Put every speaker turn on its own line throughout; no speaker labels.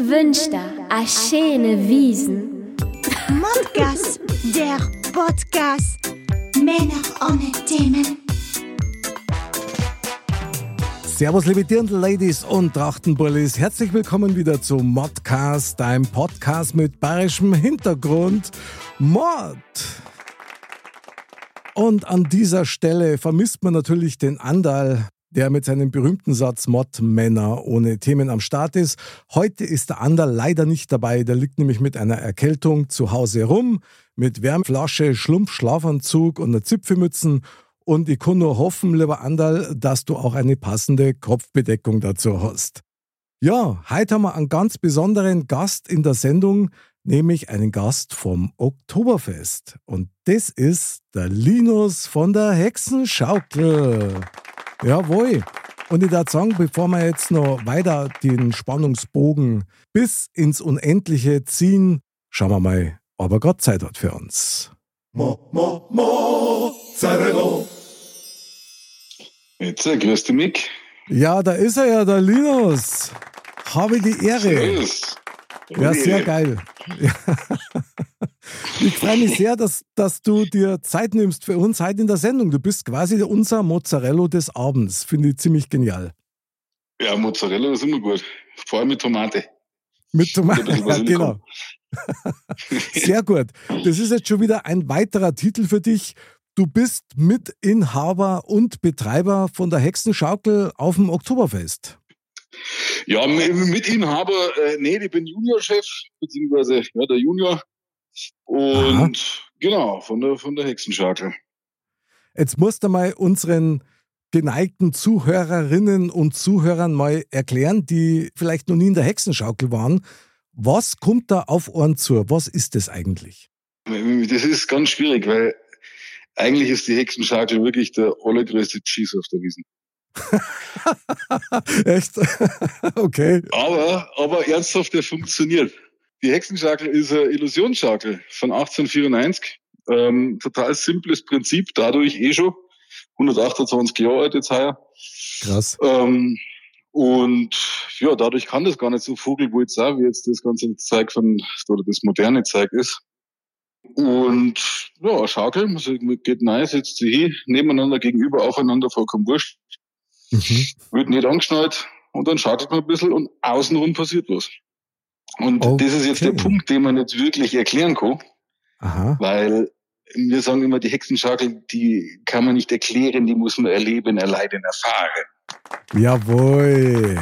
Dir eine schöne Wiesen.
Modcast, der Podcast. Männer ohne Themen.
Servus, liebe Dirndl-Ladies und Trachtenbullis. Herzlich willkommen wieder zu Modcast, deinem Podcast mit bayerischem Hintergrund. Mod! Und an dieser Stelle vermisst man natürlich den Andal, der mit seinem berühmten Satz Mod Männer ohne Themen am Start ist. Heute ist der Andal leider nicht dabei. Der liegt nämlich mit einer Erkältung zu Hause rum, mit Wärmflasche, Schlumpf, Schlafanzug und einer Zipfelmützen. Und ich kann nur hoffen, lieber Andal, dass du auch eine passende Kopfbedeckung dazu hast. Ja, heute haben wir einen ganz besonderen Gast in der Sendung, nämlich einen Gast vom Oktoberfest. Und das ist der Linus von der Hexenschaukel. Jawohl. Und ich würde sagen, bevor wir jetzt noch weiter den Spannungsbogen bis ins Unendliche ziehen, schauen wir mal, ob er Gott Zeit hat für uns.
Mo, mo, Mozzarella. Jetzt, äh, grüß dich, Mick.
Ja, da ist er ja, der Linus. Habe die Ehre.
Servus.
Ja, sehr geil. Ich freue mich sehr, dass, dass du dir Zeit nimmst für uns heute in der Sendung. Du bist quasi unser Mozzarella des Abends. Finde ich ziemlich genial.
Ja, Mozzarella ist immer gut. Vor allem mit Tomate.
Mit Tomate, genau. Sehr gut. Das ist jetzt schon wieder ein weiterer Titel für dich. Du bist Mitinhaber und Betreiber von der Hexenschaukel auf dem Oktoberfest.
Ja, Mitinhaber, äh, nee, ich bin Juniorchef, beziehungsweise ja, der Junior. Und genau, von der, von der Hexenschakel.
Jetzt musst du mal unseren geneigten Zuhörerinnen und Zuhörern mal erklären, die vielleicht noch nie in der Hexenschaukel waren. Was kommt da auf Ohren zu? Was ist das eigentlich?
Das ist ganz schwierig, weil eigentlich ist die Hexenschakel wirklich der allergrößte Cheese auf der Wiesn.
Echt? okay.
Aber, aber ernsthaft, der funktioniert. Die Hexenschakel ist eine Illusionsschakel von 1894. Ähm, total simples Prinzip, dadurch eh schon 128 Jahre alt jetzt heuer.
Krass.
Ähm, und ja, dadurch kann das gar nicht so Vogelwulz sein, wie jetzt das ganze Zeug von, oder das moderne Zeug ist. Und ja, eine Schaukel, also geht rein, setzt sie hin, nebeneinander, gegenüber, aufeinander, vollkommen wurscht.
Mhm.
Wird nicht angeschnallt und dann schaukelt man ein bisschen und außenrum passiert was. Und
Okay.
das ist jetzt der Punkt, den man nicht wirklich erklären kann,
Aha.
weil wir sagen immer, die Hexenschaukel, die kann man nicht erklären, die muss man erleben, erleiden, erfahren.
Jawohl.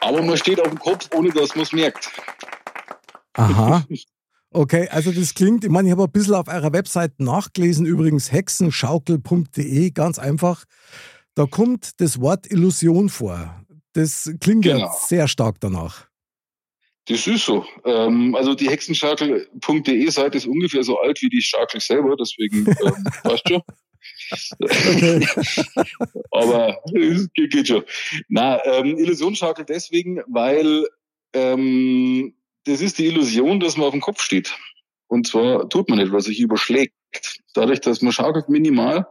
Aber man steht auf dem Kopf, ohne dass man es merkt.
Aha. Okay, also das klingt, ich meine, ich habe ein bisschen auf eurer Website nachgelesen, übrigens hexenschaukel.de, ganz einfach. Da kommt das Wort Illusion vor. Das klingt ja
Genau.
sehr stark danach.
Das ist so. Ähm, also die hexenschaukel.de Seite ist ungefähr so alt wie die Schaukel selber, deswegen ähm, passt schon. Aber es geht, geht schon. Na, ähm, Illusionsschaukel deswegen, weil ähm, das ist die Illusion, dass man auf dem Kopf steht. Und zwar tut man etwas, sich überschlägt. Dadurch, dass man schaukelt minimal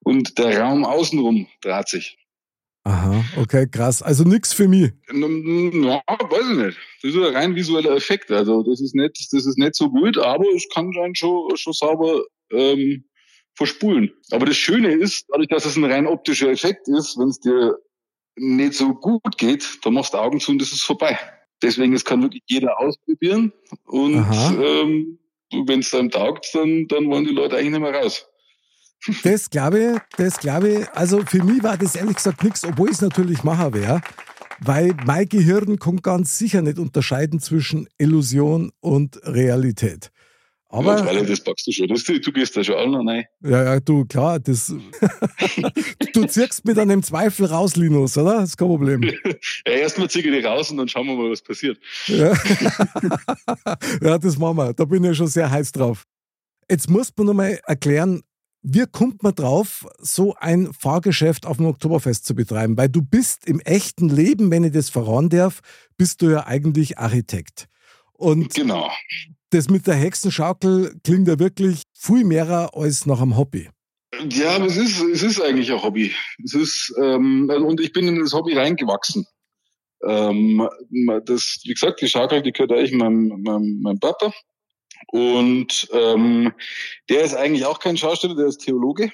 und der Raum außenrum dreht sich.
Aha, okay, krass. Also nichts für mich.
Ja, weiß ich nicht. Das ist ein rein visueller Effekt. Also das ist nicht, das ist nicht so gut, aber es kann dann schon, schon sauber ähm, verspulen. Aber das Schöne ist, dadurch, dass es ein rein optischer Effekt ist, wenn es dir nicht so gut geht, dann machst du Augen zu und das ist vorbei. Deswegen, es kann wirklich jeder ausprobieren. Und
Aha.
ähm, wenn es einem taugt, dann, dann wollen die Leute eigentlich nicht mehr raus.
Das glaube ich, das glaube ich. Also für mich war das ehrlich gesagt nichts, obwohl ich es natürlich machen wäre. Weil mein Gehirn kann ganz sicher nicht unterscheiden zwischen Illusion und Realität.
Aber, ja, das packst du schon. Das, du gehst da schon noch rein.
Ja, ja, du, klar, das. du ziehst mit einem Zweifel raus, Linus, oder? Das ist kein Problem.
Ja, erstmal ziehe ich die raus und dann schauen wir mal, was passiert.
Ja. ja, das machen wir. Da bin ich schon sehr heiß drauf. Jetzt muss man nochmal erklären, wie kommt man drauf, so ein Fahrgeschäft auf dem Oktoberfest zu betreiben? Weil du bist im echten Leben, wenn ich das verraten darf, bist du ja eigentlich Architekt. Und
Genau.
das mit der Hexenschaukel klingt ja wirklich viel mehr als nach einem Hobby.
Ja, aber es ist, es ist eigentlich ein Hobby. Es ist, ähm, also, und ich bin in das Hobby reingewachsen. ähm, das, wie gesagt, die Schaukel, die gehört eigentlich meinem, meinem, meinem Papa. Und ähm, der ist eigentlich auch kein Schausteller, der ist Theologe.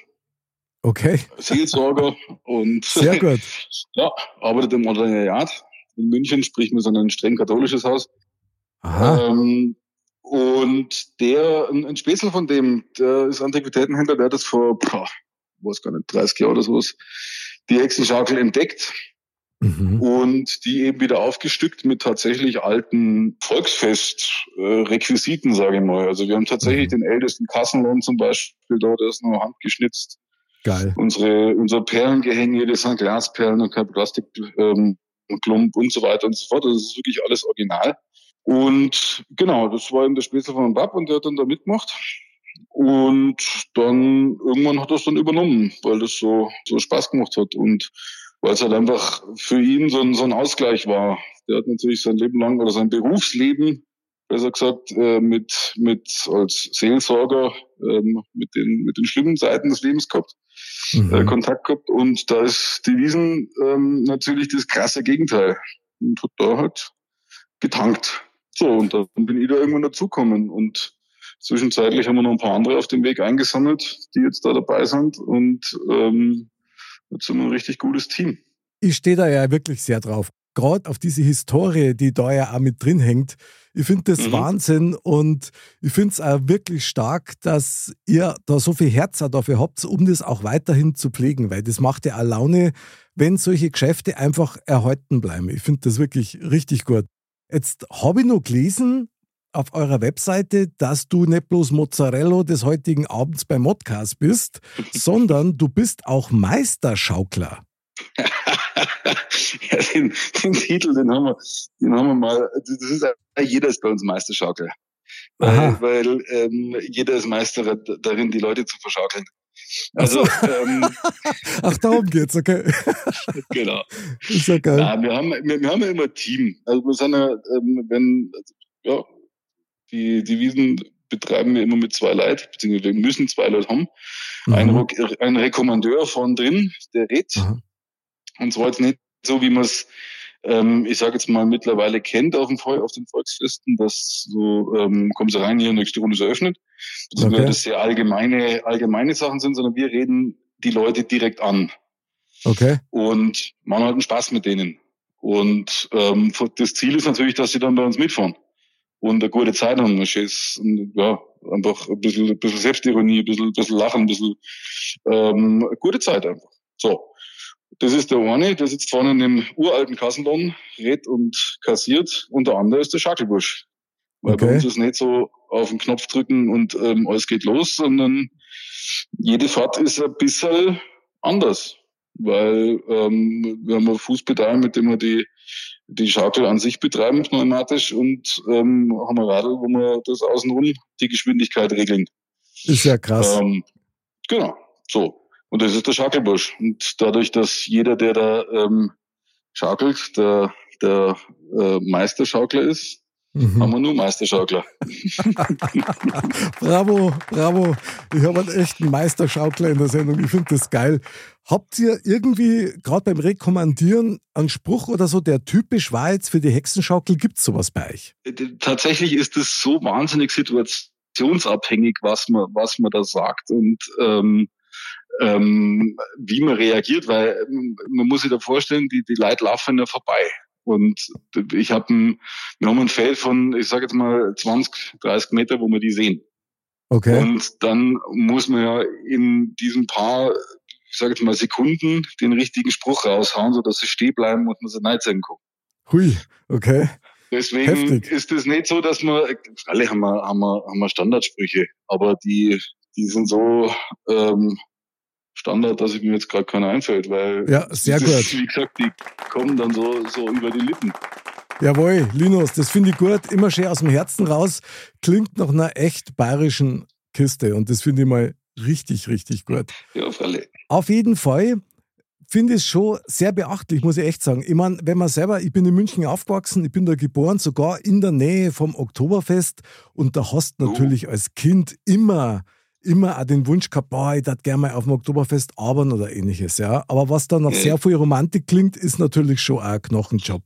Okay.
Seelsorger und
Sehr gut.
ja, arbeitet im Ordinariat in München, sprich mit so einem streng katholisches Haus.
Aha.
Ähm, und der, ein, ein Späßel von dem, der ist Antiquitätenhändler, der hat das vor, boah, weiß gar nicht, 30 Jahre oder sowas, die Hexenschaukel entdeckt
Mhm.
und die eben wieder aufgestückt mit tatsächlich alten Volksfest-Requisiten, sage ich mal. Also wir haben tatsächlich
Mhm.
den ältesten Kassenlohn zum Beispiel da, der ist noch handgeschnitzt.
Geil.
Unsere, unser Perlengehänge, das sind Glasperlen und kein Plastikklump ähm, und so weiter und so fort. Also das ist wirklich alles original. Und genau, das war eben der Spätzle von Bab und der hat dann da mitgemacht. Und dann irgendwann hat er es dann übernommen, weil das so, so Spaß gemacht hat und weil es halt einfach für ihn so ein, so ein Ausgleich war. Der hat natürlich sein Leben lang oder sein Berufsleben, besser gesagt, äh, mit, mit als Seelsorger ähm, mit, den, mit den schlimmen Seiten des Lebens gehabt äh,
Mhm.
Kontakt gehabt und da ist die Wiesen ähm, natürlich das krasse Gegenteil und hat da halt getankt. So, und dann bin ich da irgendwann dazukommen und zwischenzeitlich haben wir noch ein paar andere auf dem Weg eingesammelt, die jetzt da dabei sind und ähm, jetzt sind wir ein richtig gutes Team.
Ich stehe da ja wirklich sehr drauf. Gerade auf diese Historie, die da ja auch mit drin hängt. Ich finde das
Mhm.
Wahnsinn und ich finde es auch wirklich stark, dass ihr da so viel Herz auch dafür habt, um das auch weiterhin zu pflegen, weil das macht ja auch Laune, wenn solche Geschäfte einfach erhalten bleiben. Ich finde das wirklich richtig gut. Jetzt habe ich noch gelesen auf eurer Webseite, dass du nicht bloß Mozzarella des heutigen Abends bei Modcast bist, sondern du bist auch Meisterschaukler.
ja, den, den Titel, den haben wir, den haben wir mal, das ist jeder ist bei uns Meisterschaukel.
Aha.
Weil, weil ähm, jeder ist Meister darin, die Leute zu verschaukeln. Also, ähm,
Ach, darum geht's, okay.
genau.
Ist ja geil.
Ja, wir haben, wir, wir haben ja immer ein Team. Also wir sind ja, ähm, wenn, also, ja, die, die Wiesen betreiben wir immer mit zwei Leuten, beziehungsweise wir müssen zwei Leute haben. Ein,
Mhm.
Re- ein Rekommandeur von drin, der redet.
Aha.
Und zwar jetzt nicht so, wie man es, ähm, ich sage jetzt mal, mittlerweile kennt auf, dem, auf den Volksfesten, dass so, ähm, kommen Sie rein, hier, nächste Runde ist eröffnet. Dass
Okay.
das sehr allgemeine, allgemeine Sachen sind, sondern wir reden die Leute direkt an
Okay.
und machen halt einen Spaß mit denen. Und ähm, das Ziel ist natürlich, dass sie dann bei uns mitfahren und eine gute Zeit haben. Ein schönes, und, ja, einfach ein bisschen, ein bisschen Selbstironie, ein bisschen, ein bisschen Lachen, ein bisschen ähm, gute Zeit einfach. So. Das ist der eine, der sitzt vorne in dem uralten Kassenladen, redet und kassiert. Und der andere ist der Schackelbusch. Weil bei
Okay.
uns ist nicht so auf den Knopf drücken und ähm, alles geht los, sondern jede Fahrt ist ein bisschen anders. Weil ähm, wir haben ein Fußpedal, mit dem wir die, die Schaukel an sich betreiben, pneumatisch, und ähm, haben ein Radl, wo wir das außenrum die Geschwindigkeit regeln.
Ist ja krass.
Ähm, genau, so. Und das ist der Schaukelbusch. Und dadurch, dass jeder, der da ähm, schaukelt, der, der äh, Meisterschaukler ist, haben
Mhm.
wir nur Meisterschaukler.
Bravo, bravo. Ich habe einen echten Meisterschaukler in der Sendung. Ich finde das geil. Habt ihr irgendwie, gerade beim Rekommandieren, einen Spruch oder so, der typisch war jetzt für die Hexenschaukel? Gibt's sowas bei euch?
Tatsächlich ist es so wahnsinnig situationsabhängig, was man, was man da sagt und ähm, ähm, wie man reagiert, weil ähm, man muss sich da vorstellen, die, die Leute laufen ja vorbei. Und ich habe ein, wir haben ein Feld von, ich sage jetzt mal 20, 30 Meter, wo wir die sehen.
Okay.
Und dann muss man ja in diesen paar, ich sage jetzt mal Sekunden, den richtigen Spruch raushauen, sodass sie stehen bleiben und man sie nicht sehen kann.
Hui, okay.
Deswegen
Heftig.
ist es nicht so, dass wir, alle haben wir, haben wir, haben wir Standardsprüche, aber die, die sind so ähm, Standard, dass ich mir jetzt gerade keiner einfällt, weil
Ja, sehr
das,
gut.
wie gesagt, die kommen dann so, so über die Lippen.
Jawohl, Linus, das finde ich gut. Immer schön aus dem Herzen raus. Klingt nach einer echt bayerischen Kiste und das finde ich mal richtig, richtig gut.
Ja, auf alle.
Auf jeden Fall finde ich es schon sehr beachtlich, muss ich echt sagen. Ich meine, wenn man selber, ich bin in München aufgewachsen, ich bin da geboren, sogar in der Nähe vom Oktoberfest und da hast du
Oh.
natürlich als Kind immer, immer auch den Wunsch gehabt, boah, ich darf gerne mal auf dem Oktoberfest arbeiten oder ähnliches, ja. Aber was dann nach
Mhm.
sehr viel Romantik klingt, ist natürlich schon auch ein Knochenjob.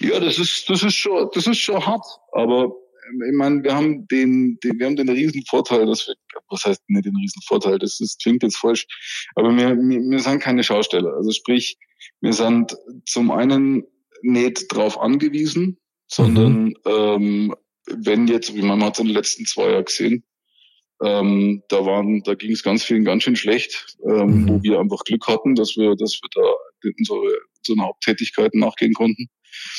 Ja, das ist, das ist schon, das ist schon hart. Aber ähm, ich meine, wir haben den, den, wir haben den riesen Vorteil, dass wir, was heißt nicht den riesen Vorteil, das, das klingt jetzt falsch, aber wir, wir, wir sind keine Schausteller. Also sprich, wir sind zum einen nicht drauf angewiesen, sondern mhm. ähm, wenn jetzt, wie man hat es in den letzten zwei Jahren gesehen, ähm, da waren, da ging es ganz vielen ganz schön schlecht, ähm, mhm. wo wir einfach Glück hatten, dass wir, dass wir da unsere, unseren Haupttätigkeiten nachgehen konnten.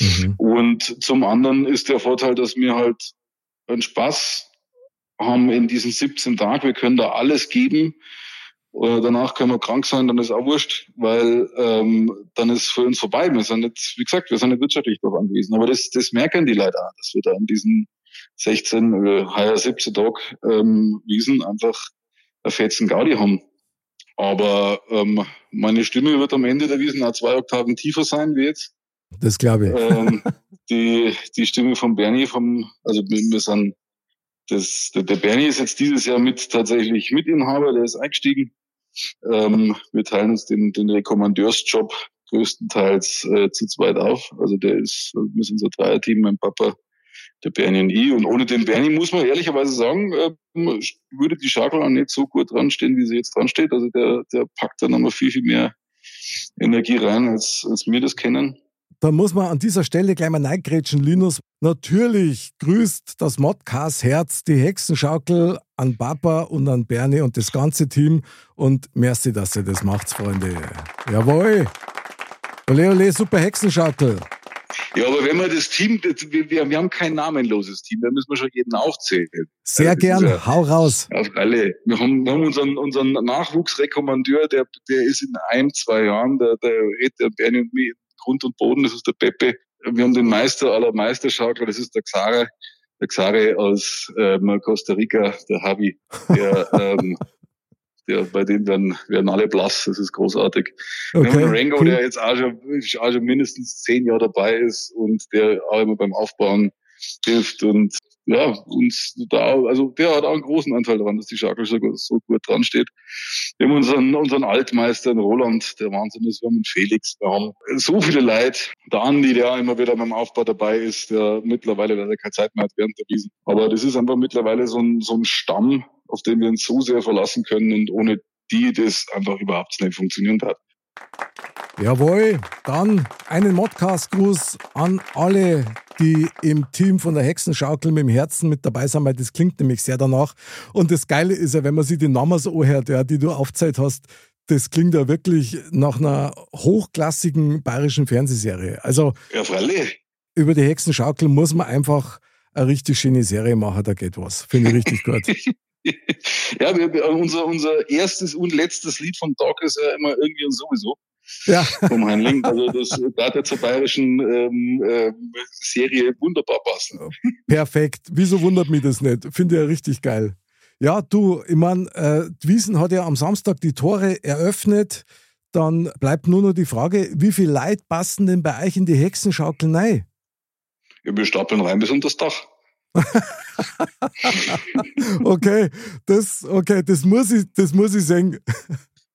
Mhm. Und zum anderen ist der Vorteil, dass wir halt einen Spaß haben in diesen 17 Tagen. Wir können da alles geben. Oder danach können wir krank sein, dann ist auch wurscht, weil ähm, dann ist für uns vorbei. Wir sind nicht, wie gesagt, wir sind nicht wirtschaftlich darauf angewiesen. Aber das, das merken die auch, dass wir da in diesen 16 oder heuer 17 Tag ähm, Wiesen einfach ein fetzen Gaudi haben. Aber ähm, meine Stimme wird am Ende der Wiesen auch zwei Oktaven tiefer sein wie jetzt.
Das glaube ich. Ähm,
die, die Stimme von Bernie vom, also wir sind, das, der, der Bernie ist jetzt dieses Jahr mit tatsächlich Mitinhaber, der ist eingestiegen. Ähm, wir teilen uns den, den Rekommandeursjob größtenteils äh, zu zweit auf. Also der ist, wir sind so ein Dreierteam, mein Papa, der Bernie und ich. Und ohne den Bernie muss man ehrlicherweise sagen, äh, würde die Schakel auch nicht so gut dran stehen, wie sie jetzt dran steht. Also der, der packt da nochmal viel, viel mehr Energie rein, als, als wir das kennen.
Da muss man an dieser Stelle gleich mal reingrätschen, Linus. Natürlich grüßt das Modcast Herz die Hexenschaukel an Papa und an Bernie und das ganze Team. Und merci, dass ihr das macht, Freunde. Jawohl. Ole, ole, super Hexenschaukel.
Ja, aber wenn wir das Team, wir, wir haben kein namenloses Team, da müssen wir schon jeden aufzählen.
Sehr also, gern, ja, hau raus.
Auf alle. Wir haben, wir haben unseren, unseren Nachwuchsrekommandeur, der, der ist in ein, zwei Jahren, der, der redet der Bernie und mich Grund und Boden, das ist der Pepe. Wir haben den Meister aller Meisterschaukler, das ist der Xare. Der Xare aus ähm, Costa Rica, der Javi, der, ähm, der, bei dem werden, werden alle blass, das ist großartig. Okay, wir haben einen Rango, cool. der jetzt auch schon, auch schon mindestens zehn Jahre dabei ist und der auch immer beim Aufbauen hilft und ja, uns da, also der hat auch einen großen Anteil daran, dass die Schakel so, so gut dran steht. Wir haben unseren, unseren Altmeister in Roland, der Wahnsinn ist, wir haben einen Felix, wir haben so viele Leute. Der Andi, der immer wieder beim Aufbau dabei ist, der mittlerweile leider keine Zeit mehr hat während der Wiesen. Aber das ist einfach mittlerweile so ein, so ein Stamm, auf den wir uns so sehr verlassen können und ohne die das einfach überhaupt nicht funktionieren hat.
Jawohl, dann einen Modcast-Gruß an alle, die im Team von der Hexenschaukel mit dem Herzen mit dabei sind, weil das klingt nämlich sehr danach. Und das Geile ist ja, wenn man sich die Namen so hört, ja, die du aufzeit hast, das klingt ja wirklich nach einer hochklassigen bayerischen Fernsehserie. Also,
ja, freilich.
Über die Hexenschaukel muss man einfach eine richtig schöne Serie machen, da geht was. Finde ich richtig gut.
Ja, wir, unser, unser erstes und letztes Lied von Doc ist ja immer irgendwie und sowieso
ja.
vom Heinling. Also das da hat zur bayerischen ähm, äh, Serie wunderbar passen.
Perfekt. Wieso wundert mich das nicht? Finde ich ja richtig geil. Ja, du, ich meine, äh, Wiesen hat ja am Samstag die Tore eröffnet. Dann bleibt nur noch die Frage, wie viel Leid passen denn bei euch in die Hexenschaukel rein?
Ja, wir stapeln rein bis unter das Dach.
okay, das, okay, das muss ich, das muss ich sagen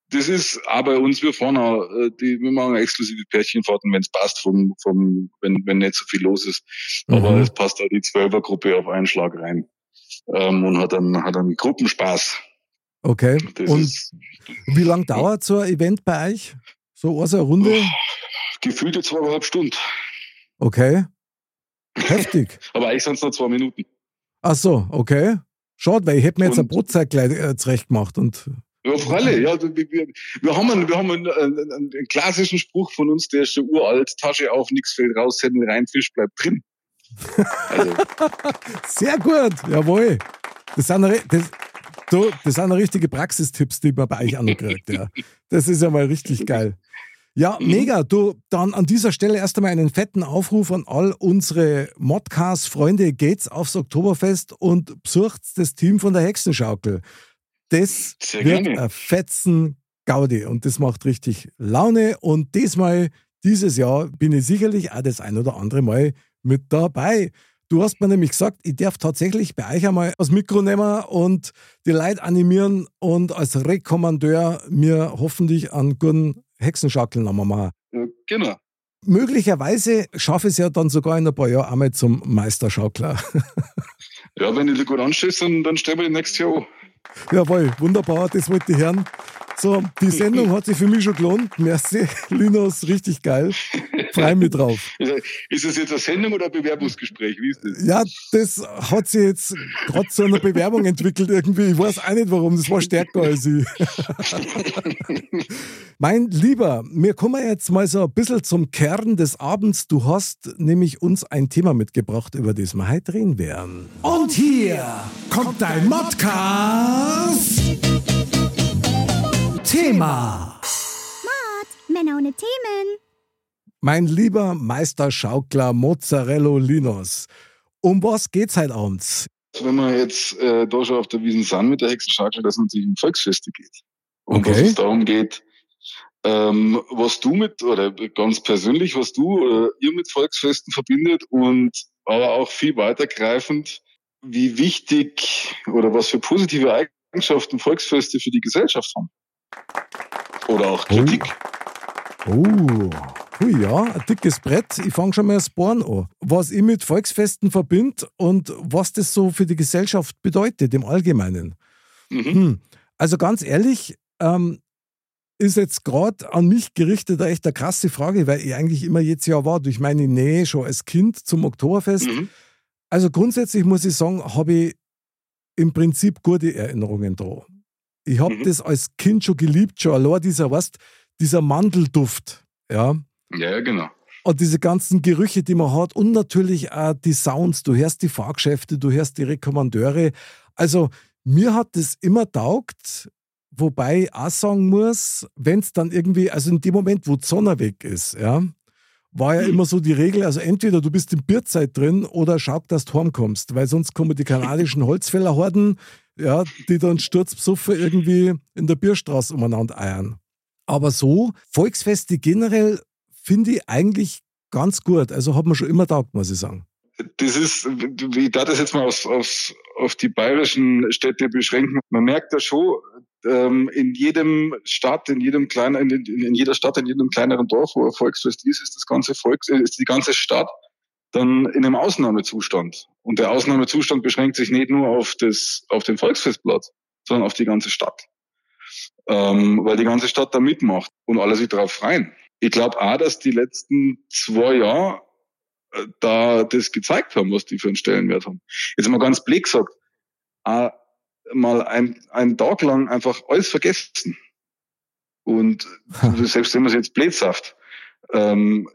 das ist aber bei uns, wir fahren auch, äh, die, wir machen exklusive Pärchenfahrten, wenn es passt, vom, vom, wenn, wenn nicht so viel los ist. Aber mhm. es passt auch die Zwölfergruppe auf einen Schlag rein. Ähm, und hat dann, hat dann Gruppenspaß.
Okay. Das und ist, wie lang dauert so ein Event bei euch? So eine Runde? Oh,
gefühlte zweieinhalb Stunden.
Okay. Heftig.
aber eigentlich sind es nur zwei Minuten.
Ach so, okay. Schade, weil ich hätte mir jetzt eine Brotzeit gleich äh, zurecht gemacht und
ja, Fralle, ja. Wir, wir haben, einen, wir haben einen, einen, einen, klassischen Spruch von uns, der ist schon uralt. Tasche auf, nichts fällt raus, Sendel rein, Fisch bleibt drin.
Also. Sehr gut, jawohl. Das sind, das, du, das sind richtige Praxistipps, die man bei euch ankriegt. Ja. Das ist ja mal richtig geil. Ja, mhm. mega. Du, dann an dieser Stelle erst einmal einen fetten Aufruf an all unsere Modcast-Freunde. Geht's aufs Oktoberfest und besucht das Team von der Hexenschaukel. Das Sehr wird gerne. ein fetzen Gaudi und das macht richtig Laune. Und diesmal, dieses Jahr, bin ich sicherlich auch das ein oder andere Mal mit dabei. Du hast mir nämlich gesagt, ich darf tatsächlich bei euch einmal das Mikro nehmen und die Leute animieren und als Rekommandeur mir hoffentlich einen guten Hexenschackel nochmal machen.
Genau.
Möglicherweise schaffe ich es ja dann sogar in ein paar Jahren einmal zum Meisterschaukler.
Ja, wenn du dich gut anstehst, dann, dann stellen wir nächstes Jahr an.
Jawohl, wunderbar, das wollte ich hören. So, die Sendung hat sich für mich schon gelohnt. Merci, Linus, richtig geil. Freue mich drauf.
Ist das jetzt eine Sendung oder ein Bewerbungsgespräch? Wie ist das?
Ja, das hat sich jetzt gerade zu einer Bewerbung entwickelt irgendwie. Ich weiß auch nicht warum, das war stärker als ich. mein Lieber, wir kommen jetzt mal so ein bisschen zum Kern des Abends. Du hast nämlich uns ein Thema mitgebracht, über das wir heute reden werden. Und hier kommt dein Modcast. Thema.
Mord, Männer ohne Themen.
Mein lieber Meisterschaukler Mozzarella Linus, um was geht's heute abends?
Also wenn wir jetzt äh, da schon auf der Wiesen sind mit der Hexenschaukel, dass es natürlich um Volksfeste geht. Und
Okay.
dass es darum geht, ähm, was du mit, oder ganz persönlich, was du oder ihr mit Volksfesten verbindet und aber auch viel weitergreifend, wie wichtig oder was für positive Eigenschaften Volksfeste für die Gesellschaft haben. Oder auch Kritik.
Oh, hui, ja, ein dickes Brett. Ich fange schon mal das Bohren an. Was ich mit Volksfesten verbinde und was das so für die Gesellschaft bedeutet im Allgemeinen.
Mhm.
Hm. Also ganz ehrlich, ähm, ist jetzt gerade an mich gerichtet eine echt eine krasse Frage, weil ich eigentlich immer jetzt ja war, durch meine Nähe schon als Kind zum Oktoberfest.
Mhm.
Also grundsätzlich muss ich sagen, habe ich im Prinzip gute Erinnerungen da. Ich habe
Mhm.
das als Kind schon geliebt, schon allein dieser, weißt, dieser Mandelduft, ja.
Ja, ja, genau.
Und diese ganzen Gerüche, die man hat und natürlich auch die Sounds. Du hörst die Fahrgeschäfte, du hörst die Rekommandeure. Also mir hat das immer taugt, wobei ich auch sagen muss, wenn es dann irgendwie, also in dem Moment, wo die Sonne weg ist, ja, war ja immer so die Regel, also entweder du bist in Bierzeit drin oder schau, dass du heimkommst, weil sonst kommen die kanadischen Holzfällerhorden, ja, die dann sturzbesoffen irgendwie in der Bierstraße umeinander eiern. Aber so, Volksfeste generell finde ich eigentlich ganz gut. Also hat man schon immer taugt, muss ich sagen.
das ist, ich darf das jetzt mal auf, auf, auf die bayerischen Städte beschränken. Man merkt da schon, ähm, in jedem Stadt, in jedem kleinen, in, in, in jeder Stadt, in jedem kleineren Dorf, wo ein Volksfest ist, ist das ganze Volks, äh, ist die ganze Stadt dann in einem Ausnahmezustand. Und der Ausnahmezustand beschränkt sich nicht nur auf das, auf den Volksfestplatz, sondern auf die ganze Stadt. Ähm, weil die ganze Stadt da mitmacht und alle sich darauf freuen. Ich glaube auch, dass die letzten zwei Jahre äh, da das gezeigt haben, was die für einen Stellenwert haben. Jetzt mal ganz blöd gesagt, äh, mal ein, einen Tag lang einfach alles vergessen. Und selbst wenn man es jetzt blöd sagt, ähm,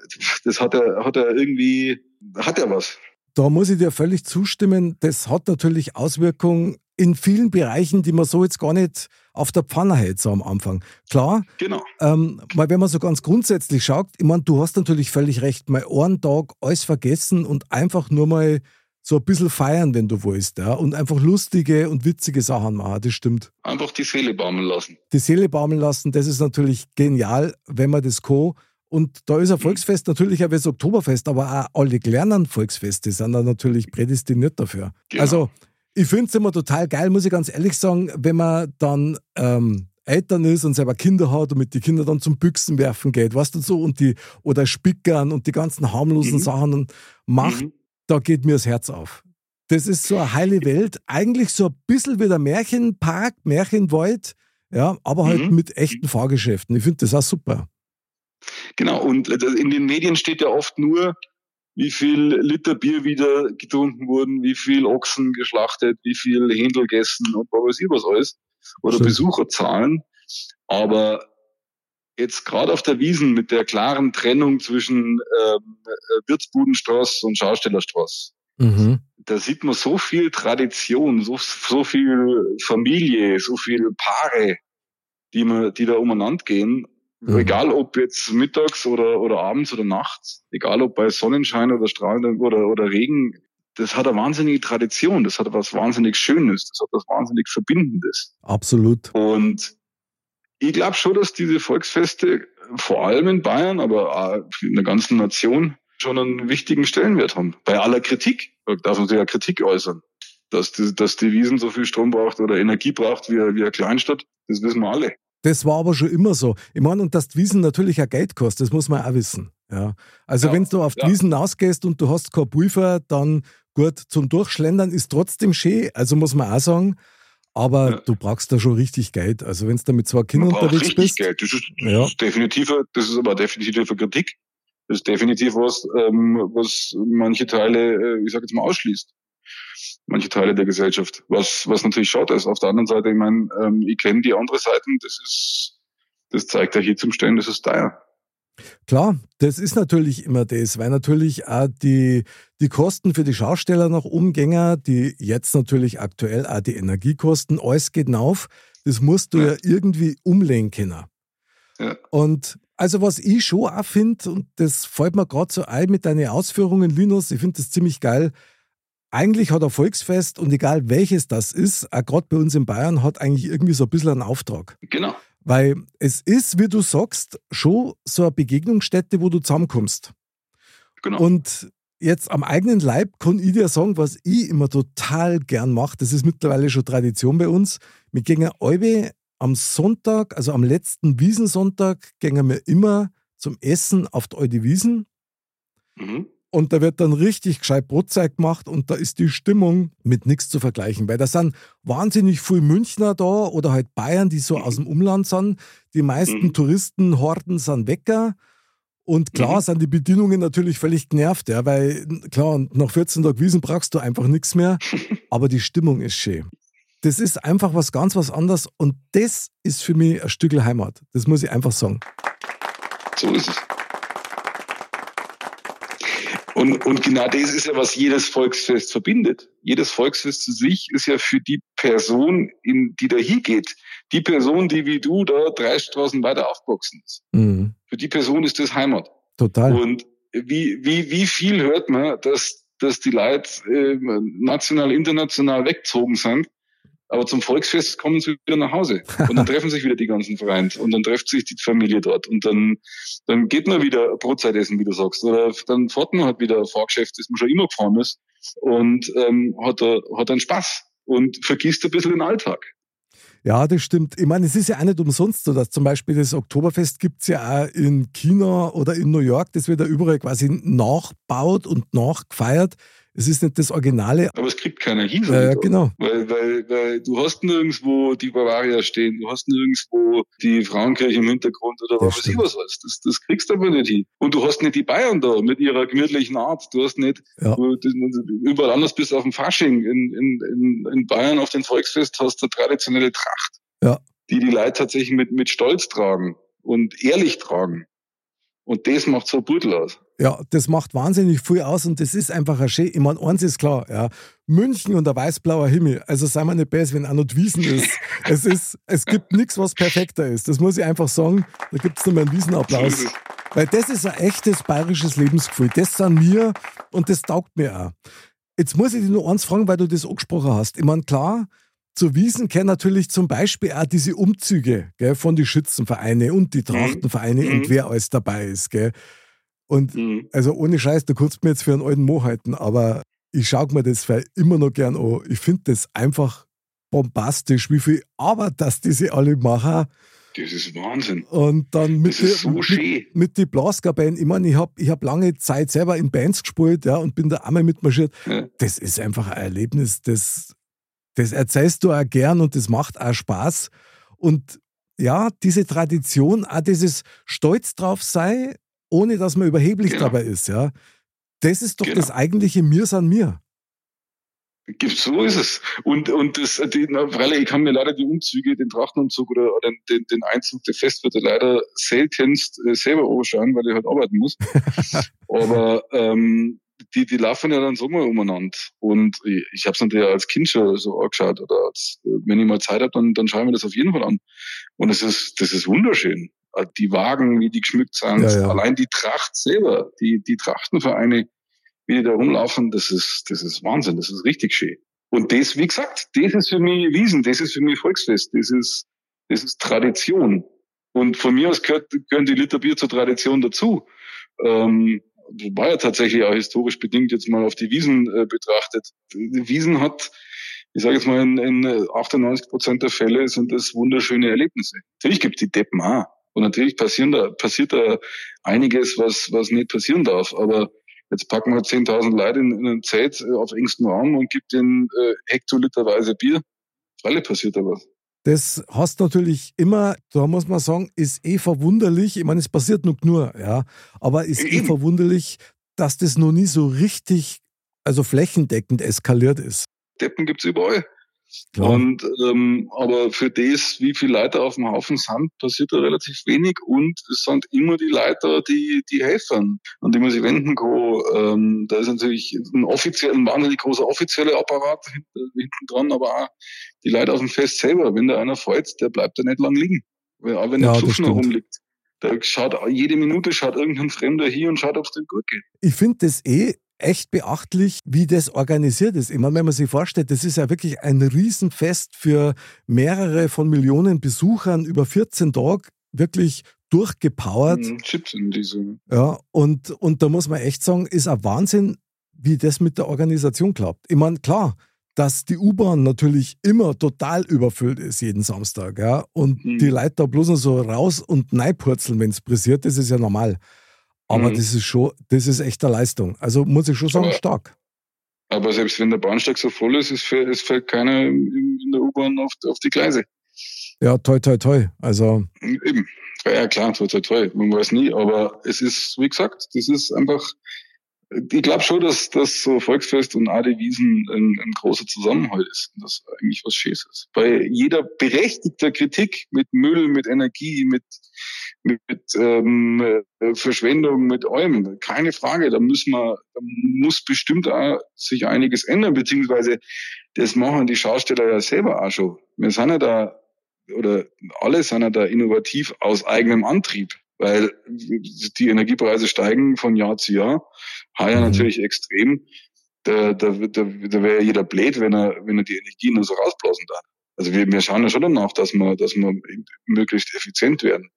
das hat er, hat er irgendwie, hat er was.
Da muss ich dir völlig zustimmen. Das hat natürlich Auswirkungen in vielen Bereichen, die man so jetzt gar nicht auf der Pfanne hält, so am Anfang. Klar,
Genau.
ähm, weil wenn man so ganz grundsätzlich schaut, ich meine, du hast natürlich völlig recht, mal einen Tag alles vergessen und einfach nur mal so ein bisschen feiern, wenn du willst, ja, und einfach lustige und witzige Sachen machen, das stimmt.
Einfach die Seele baumeln lassen.
Die Seele baumeln lassen, das ist natürlich genial, wenn man das kann. Und da ist ein Volksfest natürlich auch das Oktoberfest, aber auch alle kleinen Volksfeste sind da natürlich prädestiniert dafür.
Genau.
Also, ich finde es immer total geil, muss ich ganz ehrlich sagen, wenn man dann ähm, Eltern ist und selber Kinder hat und mit den Kindern dann zum Büchsen werfen geht, weißt du so, und die, oder Spickern und die ganzen harmlosen
Mhm.
Sachen macht,
Mhm.
Da geht mir das Herz auf. Das ist so eine heile Welt, eigentlich so ein bisschen wie der Märchenpark, Märchenwald, ja, aber halt
Mhm.
mit echten Fahrgeschäften. Ich finde das auch super.
Genau. Und in den Medien steht ja oft nur, wie viel Liter Bier wieder getrunken wurden, wie viel Ochsen geschlachtet, wie viel Händel gegessen und was weiß ich was alles. Oder
Stimmt.
Besucherzahlen. Aber jetzt gerade auf der Wiesen mit der klaren Trennung zwischen ähm, äh, Wirtsbudenstraße und Schaustellerstraße,
Mhm.
da sieht man so viel Tradition, so, so viel Familie, so viel Paare, die, man, die da umeinander gehen.
Mhm.
Egal ob jetzt mittags oder, oder abends oder nachts, egal ob bei Sonnenschein oder strahlendem oder, oder Regen, das hat eine wahnsinnige Tradition, das hat was wahnsinnig Schönes, das hat was wahnsinnig Verbindendes.
Absolut.
Und ich glaube schon, dass diese Volksfeste vor allem in Bayern, aber auch in der ganzen Nation schon einen wichtigen Stellenwert haben. Bei aller Kritik, da darf man sich ja Kritik äußern, dass die, dass die Wiesen so viel Strom braucht oder Energie braucht wie, wie eine Kleinstadt, das wissen wir alle.
Das war aber schon immer so. Ich meine, und dass die Wiesen natürlich auch Geld kostet, das muss man auch wissen. Ja. Also
Ja,
wenn du auf die
ja.
Wiesen rausgehst und du hast kein Pulver, dann gut, zum Durchschlendern ist trotzdem schön, also muss man auch sagen. Aber
Ja.
du brauchst da schon richtig Geld. Also wenn du da mit zwei Kindern unterwegs
richtig
bist.
Geld. Das ist, das
Ja.
ist definitiv, das ist aber definitiv eine Kritik. Das ist definitiv was, ähm, was manche Teile, äh, ich sage jetzt mal, ausschließt. Manche Teile der Gesellschaft. Was, was natürlich schade ist. Auf der anderen Seite, ich meine, ähm, ich kenne die andere Seiten, das ist, das zeigt ja hier zum Stellen, das ist teuer.
Klar, das ist natürlich immer das, weil natürlich auch die, die Kosten für die Schausteller oben gehen, die jetzt natürlich aktuell auch die Energiekosten, alles geht auf. Das musst du ja,
Ja.
irgendwie umlegen können.
Ja.
Und also was ich schon auch finde, und das fällt mir gerade so ein mit deinen Ausführungen, Linus, ich finde das ziemlich geil. Eigentlich hat ein Volksfest und egal welches das ist, auch gerade bei uns in Bayern, hat eigentlich irgendwie so ein bisschen einen Auftrag.
Genau.
Weil es ist, wie du sagst, schon so eine Begegnungsstätte, wo du zusammenkommst.
Genau.
Und jetzt am eigenen Leib kann ich dir sagen, was ich immer total gern mache. Das ist mittlerweile schon Tradition bei uns. Wir gehen alle am Sonntag, also am letzten Wiesensonntag, gehen wir immer zum Essen auf die alte Wiesen.
mhm.
Und da wird dann richtig gescheit Brotzeit gemacht und da ist die Stimmung mit nichts zu vergleichen, weil da sind wahnsinnig viele Münchner da oder halt Bayern, die so aus dem Umland sind. Die meisten
Mhm.
Touristenhorden sind Wecker. Und klar
Mhm.
sind die Bedienungen natürlich völlig genervt, ja, weil klar, nach 14 Tagen Wiesen brauchst du einfach nichts mehr, aber die Stimmung ist schön. Das ist einfach was ganz was anderes und das ist für mich ein Stück Heimat. Das muss ich einfach sagen.
So ist es. Und, und genau das ist ja, was jedes Volksfest verbindet. Jedes Volksfest zu sich ist ja für die Person, in die da hingeht, die Person, die wie du da drei Straßen weiter aufgewachsen ist.
Mhm.
Für die Person ist das Heimat.
Total.
Und wie, wie, wie viel hört man, dass, dass die Leute äh, national, international weggezogen sind, aber zum Volksfest kommen sie wieder nach Hause. Und dann treffen sich wieder die ganzen Freunde und dann trifft sich die Familie dort und dann, dann geht man wieder Brotzeit essen, wie du sagst. Oder dann fährt man halt wieder ein Fahrgeschäft, das man schon immer gefahren ist und ähm, hat, hat dann Spaß und vergisst ein bisschen den Alltag.
Ja, das stimmt. Ich meine, es ist ja auch nicht umsonst so, dass zum Beispiel das Oktoberfest gibt's ja auch in China oder in New York, das wird ja überall quasi nachbaut und nachgefeiert. Es ist nicht das Originale.
Aber es kriegt keiner hin.
Ja, ja, genau.
Weil, weil, weil du hast nirgendwo die Bavaria stehen, du hast nirgendwo die Frauenkirche im Hintergrund oder
Das
was weiß ich was alles. Das, das kriegst du aber nicht hin. Und du hast nicht die Bayern da mit ihrer gemütlichen Art. Du hast nicht,
Ja.
du, du, überall anders bist auf dem Fasching. In, in, in, in Bayern auf dem Volksfest hast du traditionelle Tracht.
Ja.
Die die Leute tatsächlich mit, mit Stolz tragen und ehrlich tragen. Und das macht so Beutel aus.
Ja, das macht wahnsinnig viel aus und das ist einfach ein schön. Ich meine, eins ist klar, ja. München und der weißblauer Himmel. Also sei mal nicht besser, wenn auch noch Wiesen ist. es ist, es gibt nichts, was perfekter ist. Das muss ich einfach sagen. Da gibt es nur mal einen Wiesenapplaus. Weil das ist ein echtes bayerisches Lebensgefühl. Das sind wir und das taugt mir auch. Jetzt muss ich dich nur eins fragen, weil du das angesprochen hast. Ich meine, klar, zu Wiesen kennen natürlich zum Beispiel auch diese Umzüge gell, von die Schützenvereine und die Trachtenvereine und
Mhm.
wer alles dabei ist. Gell. Und
Mhm.
also ohne Scheiß, du kannst mir jetzt für einen alten Mo halten, aber ich schaue mir das immer noch gern an. Ich finde das einfach bombastisch, wie viel Arbeit das diese alle machen.
Das ist Wahnsinn.
Und dann mit, der-
so
mit, mit die Blaskapellen. Ich meine, ich habe ich hab lange Zeit selber in Bands gespielt ja, und bin da einmal mitmarschiert.
Ja.
Das ist einfach ein Erlebnis, das, das erzählst du auch gern und das macht auch Spaß. Und ja, diese Tradition, auch dieses Stolz drauf sei, ohne dass man überheblich
Genau.
dabei ist, ja. Das ist doch
Genau.
das eigentliche Mir san mir.
So ist es. Und und das, die, na, freilich, ich kann mir leider die Umzüge, den Trachtenumzug oder, oder den, den Einzug der Festwirte leider seltenst äh, selber anschauen, weil ich halt arbeiten muss. Aber ähm, die, die laufen ja dann so mal umeinander. Und ich, ich habe es natürlich als Kind schon so angeschaut. Oder als, wenn ich mal Zeit habe, dann, dann schaue ich mir das auf jeden Fall an. Und es ist, das ist wunderschön. Äh, Die Wagen, wie die geschmückt sind,
Ja, ja.
allein die Tracht selber, die, die Trachtenvereine, wie die da rumlaufen, das ist, das ist Wahnsinn, das ist richtig schön. Und das, wie gesagt, das ist für mich Wiesen, das ist für mich Volksfest, das ist, das ist Tradition. Und von mir aus gehört, gehören die Liter Bier zur Tradition dazu. Ähm, war ja tatsächlich auch historisch bedingt jetzt mal auf die Wiesen äh, betrachtet. Die Wiesen hat, ich sage jetzt mal, in, in 98 Prozent der Fälle sind das wunderschöne Erlebnisse. Natürlich gibt es die Deppen auch. Und natürlich passieren da, passiert da einiges, was, was nicht passieren darf. Aber jetzt packen wir 10.000 Leute in, in ein Zelt äh, auf engstem Raum und gibt ihnen äh, hektoliterweise Bier. Alle passiert da was.
Das hast natürlich immer, da muss man sagen, ist eh verwunderlich. Ich meine, es passiert nur nur, ja. Aber ist eh verwunderlich, dass das noch nie so richtig, also flächendeckend eskaliert ist.
Deppen gibt's überall. Klar. Und ähm, aber für das, wie viele Leute auf dem Haufen sind, passiert da relativ wenig und es sind immer die Leiter, die die helfen, an die man sich wenden kann. Ähm, da ist natürlich ein offiziell, ein wahnsinnig großer offizieller Apparat hinten, dran, aber auch die Leute auf dem Fest selber. Wenn da einer fällt, der bleibt da nicht lang liegen, auch wenn der ja, Pfluff noch rumliegt. Da schaut jede Minute schaut irgendein Fremder hier und schaut, ob es dem gut geht.
Ich finde das eh echt beachtlich, wie das organisiert ist. Ich meine, wenn man sich vorstellt, das ist ja wirklich ein Riesenfest für mehrere von Millionen Besuchern über 14 Tage, wirklich durchgepowert. Mhm,
Chips in diese.
Ja, und, und da muss man echt sagen, ist ein Wahnsinn, wie das mit der Organisation klappt. Ich meine, klar, dass die U-Bahn natürlich immer total überfüllt ist jeden Samstag, ja, und mhm. die Leute da bloß noch so raus und neipurzeln, wenn es pressiert, das ist ja normal. Aber mhm. das ist schon, das ist echt eine Leistung. Also muss ich schon sagen, aber, stark.
Aber selbst wenn der Bahnsteig so voll ist, es fällt, es fällt keiner in der U-Bahn auf, auf die Gleise.
Ja, toi, toi, toi. Also.
Eben. Ja, klar, toi, toi, toi. Man weiß nie. Aber es ist, wie gesagt, das ist einfach, ich glaube schon, dass, dass so Volksfest und Ade Wiesen ein, ein großer Zusammenhalt ist und das eigentlich was Schönes ist. Bei jeder berechtigter Kritik mit Müll, mit Energie, mit mit ähm, Verschwendung, mit allem. Keine Frage, da müssen wir, da muss bestimmt auch sich einiges ändern, beziehungsweise das machen die Schausteller ja selber auch schon. Wir sind ja da, oder alle sind ja da innovativ aus eigenem Antrieb, weil die Energiepreise steigen von Jahr zu Jahr, heuer mhm. natürlich extrem. Da, da, da, da wäre jeder blöd, wenn er, wenn er die Energie nur so rausblasen darf. Also wir, wir schauen ja schon danach, dass wir, dass wir möglichst effizient werden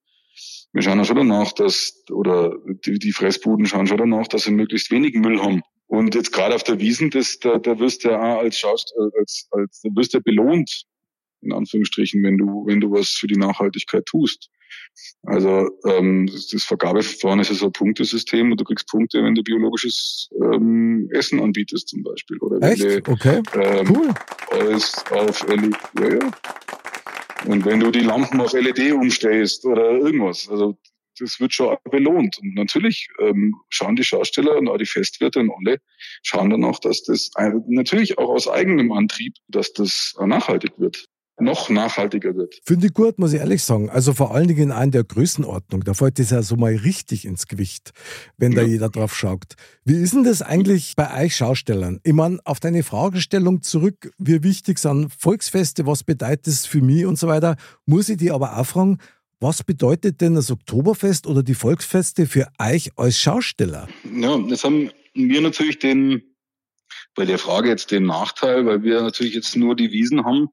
wir schauen auch schon danach, dass, oder die, die Fressbuden schauen schon danach, dass sie möglichst wenig Müll haben. Und jetzt gerade auf der Wiesen, das, da, da wirst du ja auch als Schaust, äh, als, als, da wirst du ja belohnt, in Anführungsstrichen, wenn du, wenn du was für die Nachhaltigkeit tust. Also ähm, das, das Vergabeverfahren ist ja so ein Punktesystem und du kriegst Punkte, wenn du biologisches ähm, Essen anbietest zum Beispiel. Oder
Echt?
wenn
du, okay. Ähm, cool.
Alles auf ja, ja. Und wenn du die Lampen auf LED umstellst oder irgendwas, also das wird schon belohnt. Und natürlich ähm, schauen die Schausteller und auch die Festwirte und alle schauen dann auch, dass das natürlich auch aus eigenem Antrieb, dass das nachhaltig wird noch nachhaltiger wird.
Finde ich gut, muss ich ehrlich sagen. Also vor allen Dingen in einer der Größenordnung. Da fällt das ja so mal richtig ins Gewicht, wenn ja. da jeder drauf schaut. Wie ist denn das eigentlich bei euch Schaustellern? Ich meine, auf deine Fragestellung zurück, wie wichtig sind Volksfeste, was bedeutet das für mich und so weiter, muss ich dir aber auch fragen, was bedeutet denn das Oktoberfest oder die Volksfeste für euch als Schausteller?
Ja, das haben wir natürlich den, bei der Frage jetzt den Nachteil, weil wir natürlich jetzt nur die Wiesen haben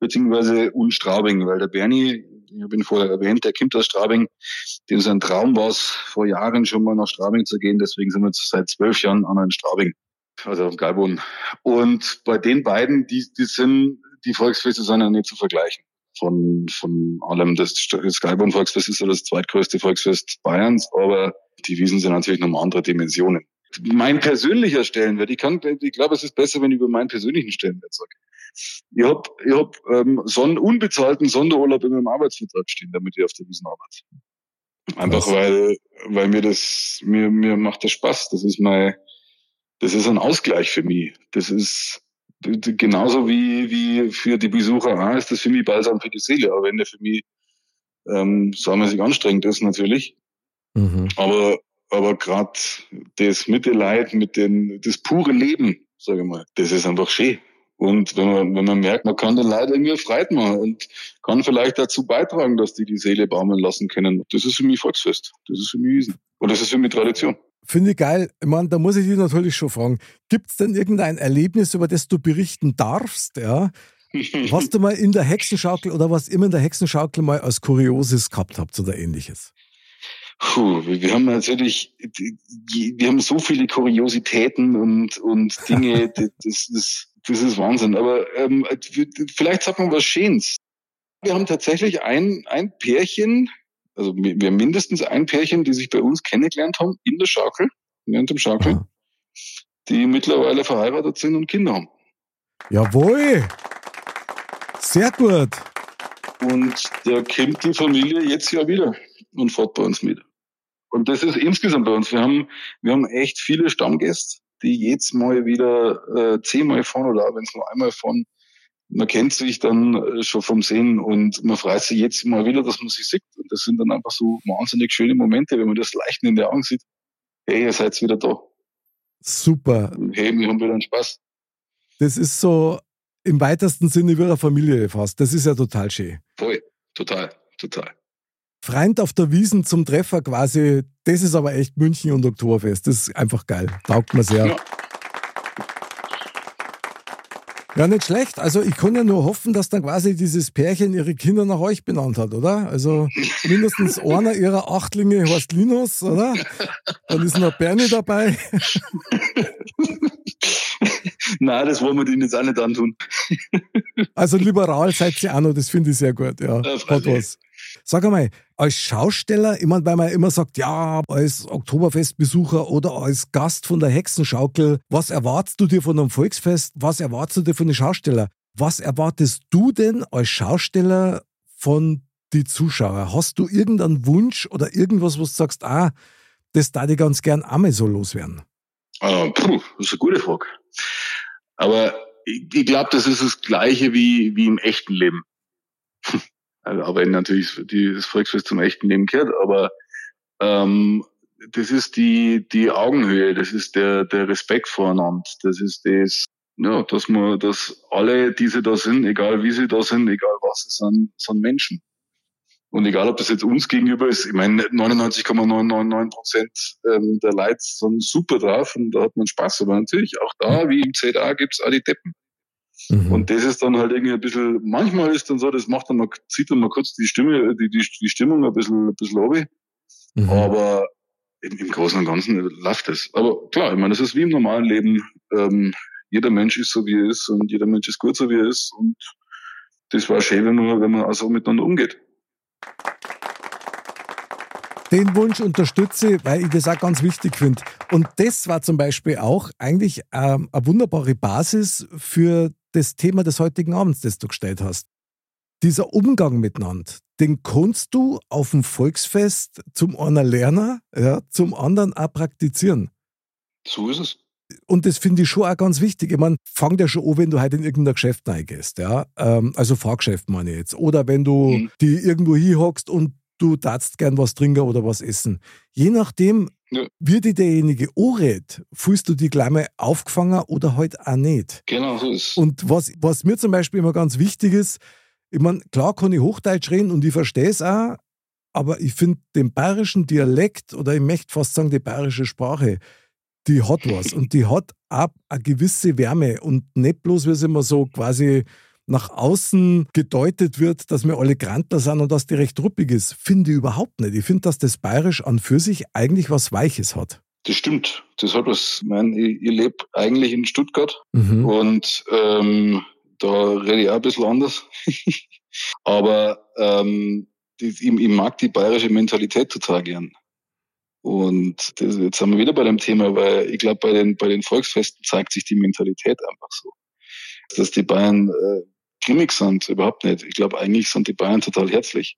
beziehungsweise und Straubing, weil der Bernie, ich habe ihn vorher erwähnt, der kommt aus Straubing, dem sein Traum war es, vor Jahren schon mal nach Straubing zu gehen, deswegen sind wir jetzt seit zwölf Jahren an in Straubing, also auf Galboden. Und bei den beiden, die, die sind, die Volksfeste sind ja nicht zu vergleichen von, von allem. Das, Galboden Volksfest ist ja das zweitgrößte Volksfest Bayerns, aber die Wiesen sind natürlich nochmal andere Dimensionen. Mein persönlicher Stellenwert, ich kann, ich glaube, es ist besser, wenn ich über meinen persönlichen Stellenwert sage. Ich habe ich hab, ähm, Son unbezahlten Sonderurlaub in meinem Arbeitsvertrag stehen, damit ich auf der Wiesen arbeite. Einfach weil, weil mir das, mir, mir macht das Spaß. Das ist mein, das ist ein Ausgleich für mich. Das ist genauso wie, wie für die Besucher auch ist das für mich balsam für die Seele. Aber wenn der für mich, ähm, sich anstrengend ist natürlich. Mhm. Aber, aber gerade das Mittelleid mit den, das pure Leben, sage ich mal, das ist einfach schön. Und wenn man, wenn man merkt, man kann den Leuten irgendwie Freude machen und kann vielleicht dazu beitragen, dass die die Seele baumeln lassen können. Das ist für mich Volksfest. Das ist für mich Wiesen. Und das ist für mich Tradition.
Finde ich geil. Ich meine, da muss ich dich natürlich schon fragen. Gibt es denn irgendein Erlebnis, über das du berichten darfst, ja? was du mal in der Hexenschaukel oder was immer in der Hexenschaukel mal als Kurioses gehabt habt oder ähnliches?
Puh, wir haben natürlich, wir haben so viele Kuriositäten und, und Dinge, das ist, das ist Wahnsinn. Aber ähm, vielleicht sagt man was Schönes. Wir haben tatsächlich ein, ein Pärchen, also wir haben mindestens ein Pärchen, die sich bei uns kennengelernt haben in der Schaukel, während dem Schaukel, ja. die mittlerweile verheiratet sind und Kinder haben.
Jawohl! Sehr gut.
Und da kommt die Familie jetzt ja wieder und fährt bei uns mit. Und das ist insgesamt bei uns. Wir haben, wir haben echt viele Stammgäste, die jetzt mal wieder äh, zehnmal fahren oder wenn es nur einmal fahren. Man kennt sich dann äh, schon vom Sehen und man freut sich jetzt mal wieder, dass man sich sieht. Und das sind dann einfach so wahnsinnig schöne Momente, wenn man das Leichten in der Augen sieht. Hey, ihr seid wieder da.
Super.
hey, wir haben wieder einen Spaß.
Das ist so im weitesten Sinne wie eine Familie fast. Das ist ja total schön.
Voll, total, total.
Freund auf der Wiesen zum Treffer quasi, das ist aber echt München und Oktoberfest. Das ist einfach geil. Taugt mir sehr. Ja. Ja, nicht schlecht. Also ich kann ja nur hoffen, dass dann quasi dieses Pärchen ihre Kinder nach euch benannt hat, oder? Also mindestens einer ihrer Achtlinge heißt Linus, oder? Dann ist noch Bernie dabei.
Nein, das wollen wir denen jetzt auch nicht antun.
also liberal seid ihr auch noch, das finde ich sehr gut. Ja, hat was. Sag einmal, als Schausteller, ich meine, weil man immer sagt, ja, als Oktoberfestbesucher oder als Gast von der Hexenschaukel, was erwartest du dir von einem Volksfest? Was erwartest du dir von den Schaustellern? Was erwartest du denn als Schausteller von den Zuschauern? Hast du irgendeinen Wunsch oder irgendwas, was du sagst, ah, das da ich ganz gern einmal so loswerden?
Uh, puh, das ist eine gute Frage. Aber ich, ich glaube, das ist das Gleiche wie, wie im echten Leben. Also, aber wenn natürlich die, das Volksfest zum echten Leben gehört, aber ähm, das ist die, die Augenhöhe, das ist der, der Respekt voreinander, das ist das, ja, dass man, dass alle, die sie da sind, egal wie sie da sind, egal was sie sind, sind Menschen. Und egal, ob das jetzt uns gegenüber ist, ich meine, 99,999 Prozent ähm, der Leute sind super drauf und da hat man Spaß. Aber natürlich, auch da, wie im ZA, gibt's auch die Deppen. Mhm. Und das ist dann halt irgendwie ein bisschen, manchmal ist dann so, das macht dann mal, zieht dann mal kurz die Stimme, die, die, die Stimmung ein bisschen, ein bisschen runter. Mhm. Aber im, im Großen und Ganzen läuft es. Aber klar, ich meine, das ist wie im normalen Leben. Ähm, jeder Mensch ist so, wie er ist und jeder Mensch ist gut, so wie er ist. Und das war schön, wenn man, wenn man also miteinander umgeht.
Den Wunsch unterstütze, weil ich das auch ganz wichtig finde. Und das war zum Beispiel auch eigentlich ähm, eine wunderbare Basis für das Thema des heutigen Abends, das du gestellt hast. Dieser Umgang miteinander, den kannst du auf dem Volksfest zum einen lernen, ja, zum anderen auch praktizieren.
So ist es.
Und das finde ich schon auch ganz wichtig. Ich meine, fang ja schon an, wenn du heute in irgendein Geschäft reingehst, ja. Ähm, also Fahrgeschäft meine ich jetzt. Oder wenn du mhm. die irgendwo hinhockst und du darfst gern was trinken oder was essen. Je nachdem, ja. wie dir derjenige anredet, fühlst du die gleich mal aufgefangen oder halt auch nicht.
Genau, so ist
Und was, was mir zum Beispiel immer ganz wichtig ist, ich meine, klar kann ich Hochdeutsch reden und ich verstehe es auch, aber ich finde den bayerischen Dialekt oder ich möchte fast sagen die bayerische Sprache, die hat was und die hat auch eine gewisse Wärme und nicht bloß, wie es immer so quasi nach außen gedeutet wird, dass wir alle Grantler sind und dass die recht ruppig ist, finde ich überhaupt nicht. Ich finde, dass das Bayerisch an für sich eigentlich was Weiches hat.
Das stimmt. Das hat was. Ich meine, ich, ich lebe eigentlich in Stuttgart mhm. und ähm, da rede ich auch ein bisschen anders. Aber ähm, ich, ich, mag die bayerische Mentalität total gern. Und das, jetzt sind wir wieder bei dem Thema, weil ich glaube, bei den, bei den Volksfesten zeigt sich die Mentalität einfach so. Dass die Bayern äh, grimmig sind, überhaupt nicht. Ich glaube, eigentlich sind die Bayern total herzlich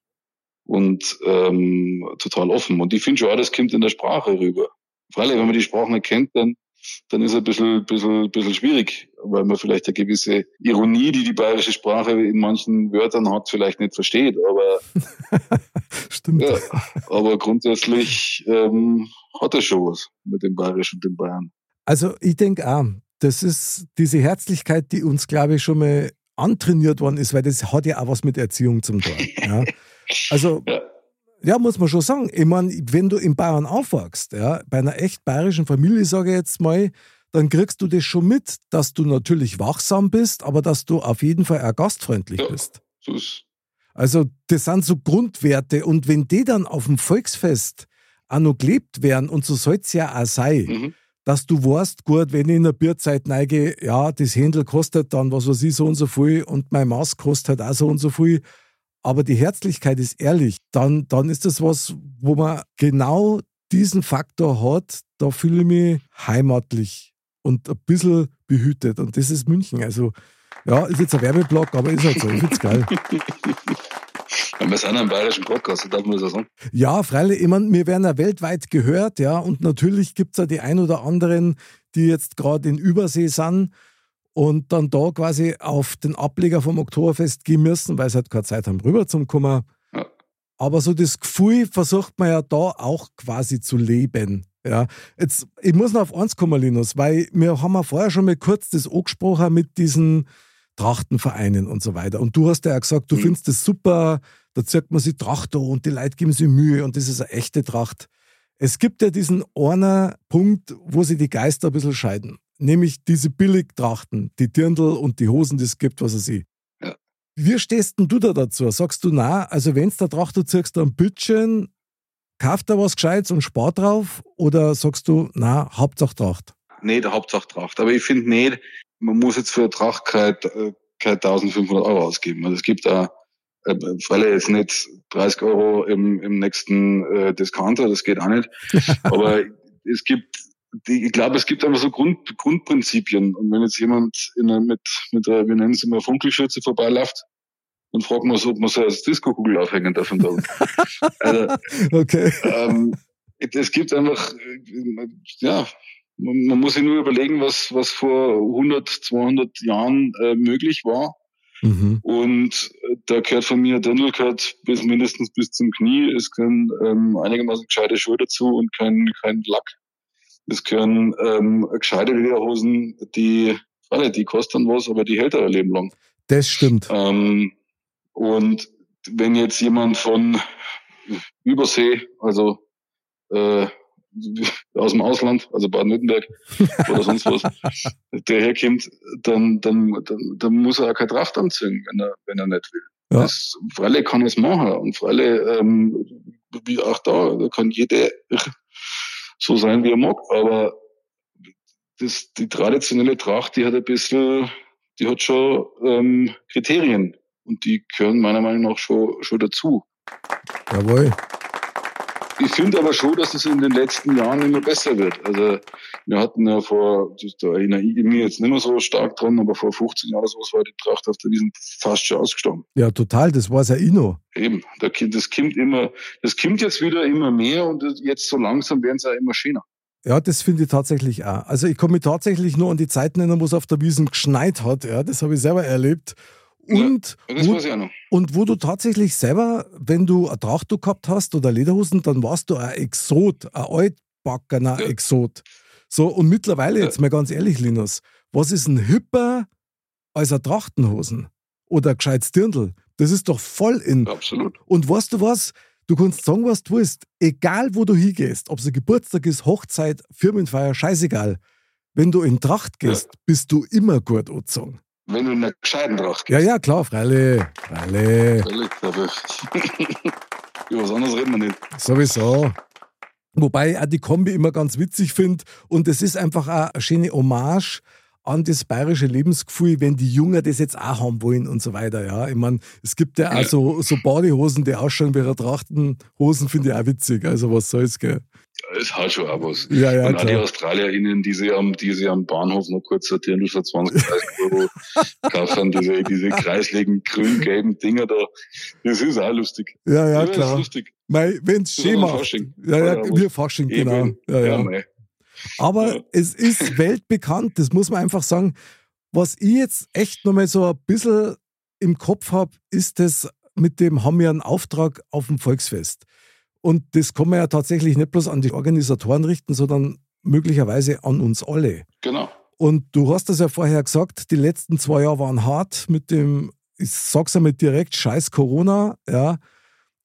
und ähm, total offen. Und ich finde schon, alles kommt in der Sprache rüber. Freilich, wenn man die Sprache nicht kennt, dann, dann ist es ein bisschen, bisschen, bisschen schwierig, weil man vielleicht eine gewisse Ironie, die die bayerische Sprache in manchen Wörtern hat, vielleicht nicht versteht. Aber,
Stimmt. Ja,
aber grundsätzlich ähm, hat er schon was mit dem Bayerischen und den Bayern.
Also ich denke auch, das ist diese Herzlichkeit, die uns, glaube ich, schon mal antrainiert worden ist, weil das hat ja auch was mit Erziehung zum tun. Ja? Also, ja. ja. muss man schon sagen. Ich meine, wenn du in Bayern aufwachst, ja, bei einer echt bayerischen Familie, sage ich jetzt mal, dann kriegst du das schon mit, dass du natürlich wachsam bist, aber dass du auf jeden Fall auch gastfreundlich ja, bist.
So ist.
Also, das sind so Grundwerte. Und wenn die dann auf dem Volksfest auch noch gelebt werden und so soll es ja auch sein.
Mhm.
Dass du weißt, gut, wenn ich in der Bierzeit neige, ja, das Händel kostet dann, was weiß ich, so und so viel und mein Maß kostet halt auch so und so viel. Aber die Herzlichkeit ist ehrlich, dann, dann ist das was, wo man genau diesen Faktor hat, da fühle ich mich heimatlich und ein bisschen behütet. Und das ist München. Also, ja, ist jetzt ein Werbeblock, aber ist halt so. Ich find's geil.
Ja, wir sind ein bayerischen Podcast, darf man das sagen.
Ja, freilich, ich meine, wir werden ja weltweit gehört, ja, und natürlich gibt es ja die ein oder anderen, die jetzt gerade in Übersee sind und dann da quasi auf den Ableger vom Oktoberfest gehen müssen, weil sie halt keine Zeit haben, rüber zum kommen.
Ja.
Aber so das Gefühl versucht man ja da auch quasi zu leben. Ja, jetzt, ich muss noch auf eins kommen, Linus, weil wir haben ja vorher schon mal kurz das angesprochen mit diesen Trachtenvereinen und so weiter. Und du hast ja auch gesagt, du
Mhm.
findest das super, da zirkt man sich Tracht an und die Leute geben sich Mühe und das ist eine echte Tracht. Es gibt ja diesen einer Punkt, wo sich die Geister ein bisschen scheiden. Nämlich diese Billigtrachten, die Dirndl und die Hosen, die es gibt, was weiß ich.
Ja.
Wie stehst denn du da dazu? Sagst du, na, also wenn da Tracht du zirkst, dann Bütchen, kauf da was Gescheites und spar drauf? Oder sagst du, na, Hauptsache Tracht?
Nee, der Hauptsache Tracht. Aber ich finde nicht, man muss jetzt für eine Tracht keine, äh, keine 1500 Euro ausgeben. Also es gibt da, äh, freilich jetzt nicht 30 Euro im, im nächsten äh, Discounter, das geht auch nicht. Aber es gibt, die, ich glaube, es gibt einfach so Grund, Grundprinzipien. Und wenn jetzt jemand in einer, mit, mit einer, wir nennen es immer Funkelschürze vorbeiläuft, dann fragt man so, ob man so als Disco-Kugel aufhängen darf. Tag. also,
Okay.
ähm, es gibt einfach, ja, man, man muss sich nur überlegen, was, was vor 100, 200 Jahren äh, möglich war.
Mhm.
Und äh, da gehört von mir, Dirndl gehört bis mindestens bis zum Knie. Es gehören ähm, einigermaßen gescheite Schuhe dazu und kein, kein Lack. Es gehören ähm, gescheite Lederhosen, die, alle, die kosten was, aber die hält er ein Leben lang.
Das stimmt.
Ähm, und wenn jetzt jemand von Übersee, also äh, aus dem Ausland, also Baden-Württemberg oder sonst was, der herkommt, dann, dann, dann, dann muss er auch keine Tracht anziehen, wenn er, wenn er nicht will.
Ja.
Das, Freile kann es machen und Freile, ähm, wie auch da, da kann jeder so sein, wie er mag, aber das, die traditionelle Tracht, die hat ein bisschen, die hat schon ähm, Kriterien und die gehören meiner Meinung nach schon, schon dazu.
Jawohl.
Ich finde aber schon, dass es in den letzten Jahren immer besser wird. Also wir hatten ja vor, da erinnere ich mich jetzt nicht mehr so stark dran, aber vor 15 Jahren oder sowas war die Tracht auf der Wiesn fast schon ausgestorben.
Ja, total. Das war es ja eh noch.
Eben, das kommt immer, das kommt jetzt wieder immer mehr und jetzt so langsam werden sie auch immer schöner.
Ja, das finde ich tatsächlich auch. Also ich komme mich tatsächlich nur an die Zeiten erinnern, wo es auf der Wiesen geschneit hat. Ja, das habe ich selber erlebt. Und,
Ja, das
wo,
weiß ich auch noch.
und wo du tatsächlich selber, wenn du eine Tracht gehabt hast oder Lederhosen, dann warst du ein Exot, ein altbackener
Ja.
Exot. So, und mittlerweile,
Ja.
jetzt mal ganz ehrlich, Linus, was ist ein hipper als eine Trachtenhosen? Oder ein gescheites Dirndl? Das ist doch voll in.
Absolut.
Und weißt du was? Du kannst sagen, was du willst. Egal, wo du hingehst, ob es ein Geburtstag ist, Hochzeit, Firmenfeier, scheißegal. Wenn du in Tracht gehst, bist du immer gut angezogen.
Wenn du in einer gescheiten
Ja,
gehst.
ja, klar, freilich. Freilich.
Völlig, aber über was anderes reden wir nicht.
Sowieso. Wobei ich auch die Kombi immer ganz witzig finde. Und es ist einfach eine schöne Hommage an das bayerische Lebensgefühl, wenn die Jungen das jetzt auch haben wollen und so weiter. Ja, ich meine, es gibt ja auch
Ja.
so, so Badehosen, die ausschauen wie Trachtenhosen, finde ich auch witzig. Also, was soll's, gell?
Es hat schon auch was.
Ja, ja,
und auch die. AustralierInnen, die sie am, die sie am Bahnhof noch kurz sortieren für 20, 30 Euro kaufen, diese, diese kreisligen grün-gelben Dinger da. Das ist auch lustig.
Ja, ja,
Das ist
klar.
lustig.
Mei, wenn's schön
ist
macht.
Fasching.
Ja, ja,
Ja,
wir Fasching, genau.
Eben.
Ja, ja.
mei.
Aber
Ja.
es ist weltbekannt, das muss man einfach sagen. Was ich jetzt echt nochmal so ein bisschen im Kopf habe, ist das mit dem, haben wir einen Auftrag auf dem Volksfest. Und das kann man ja tatsächlich nicht bloß an die Organisatoren richten, sondern möglicherweise an uns alle.
Genau.
Und du hast das ja vorher gesagt, die letzten zwei Jahre waren hart mit dem, ich sag's einmal direkt, scheiß Corona, ja.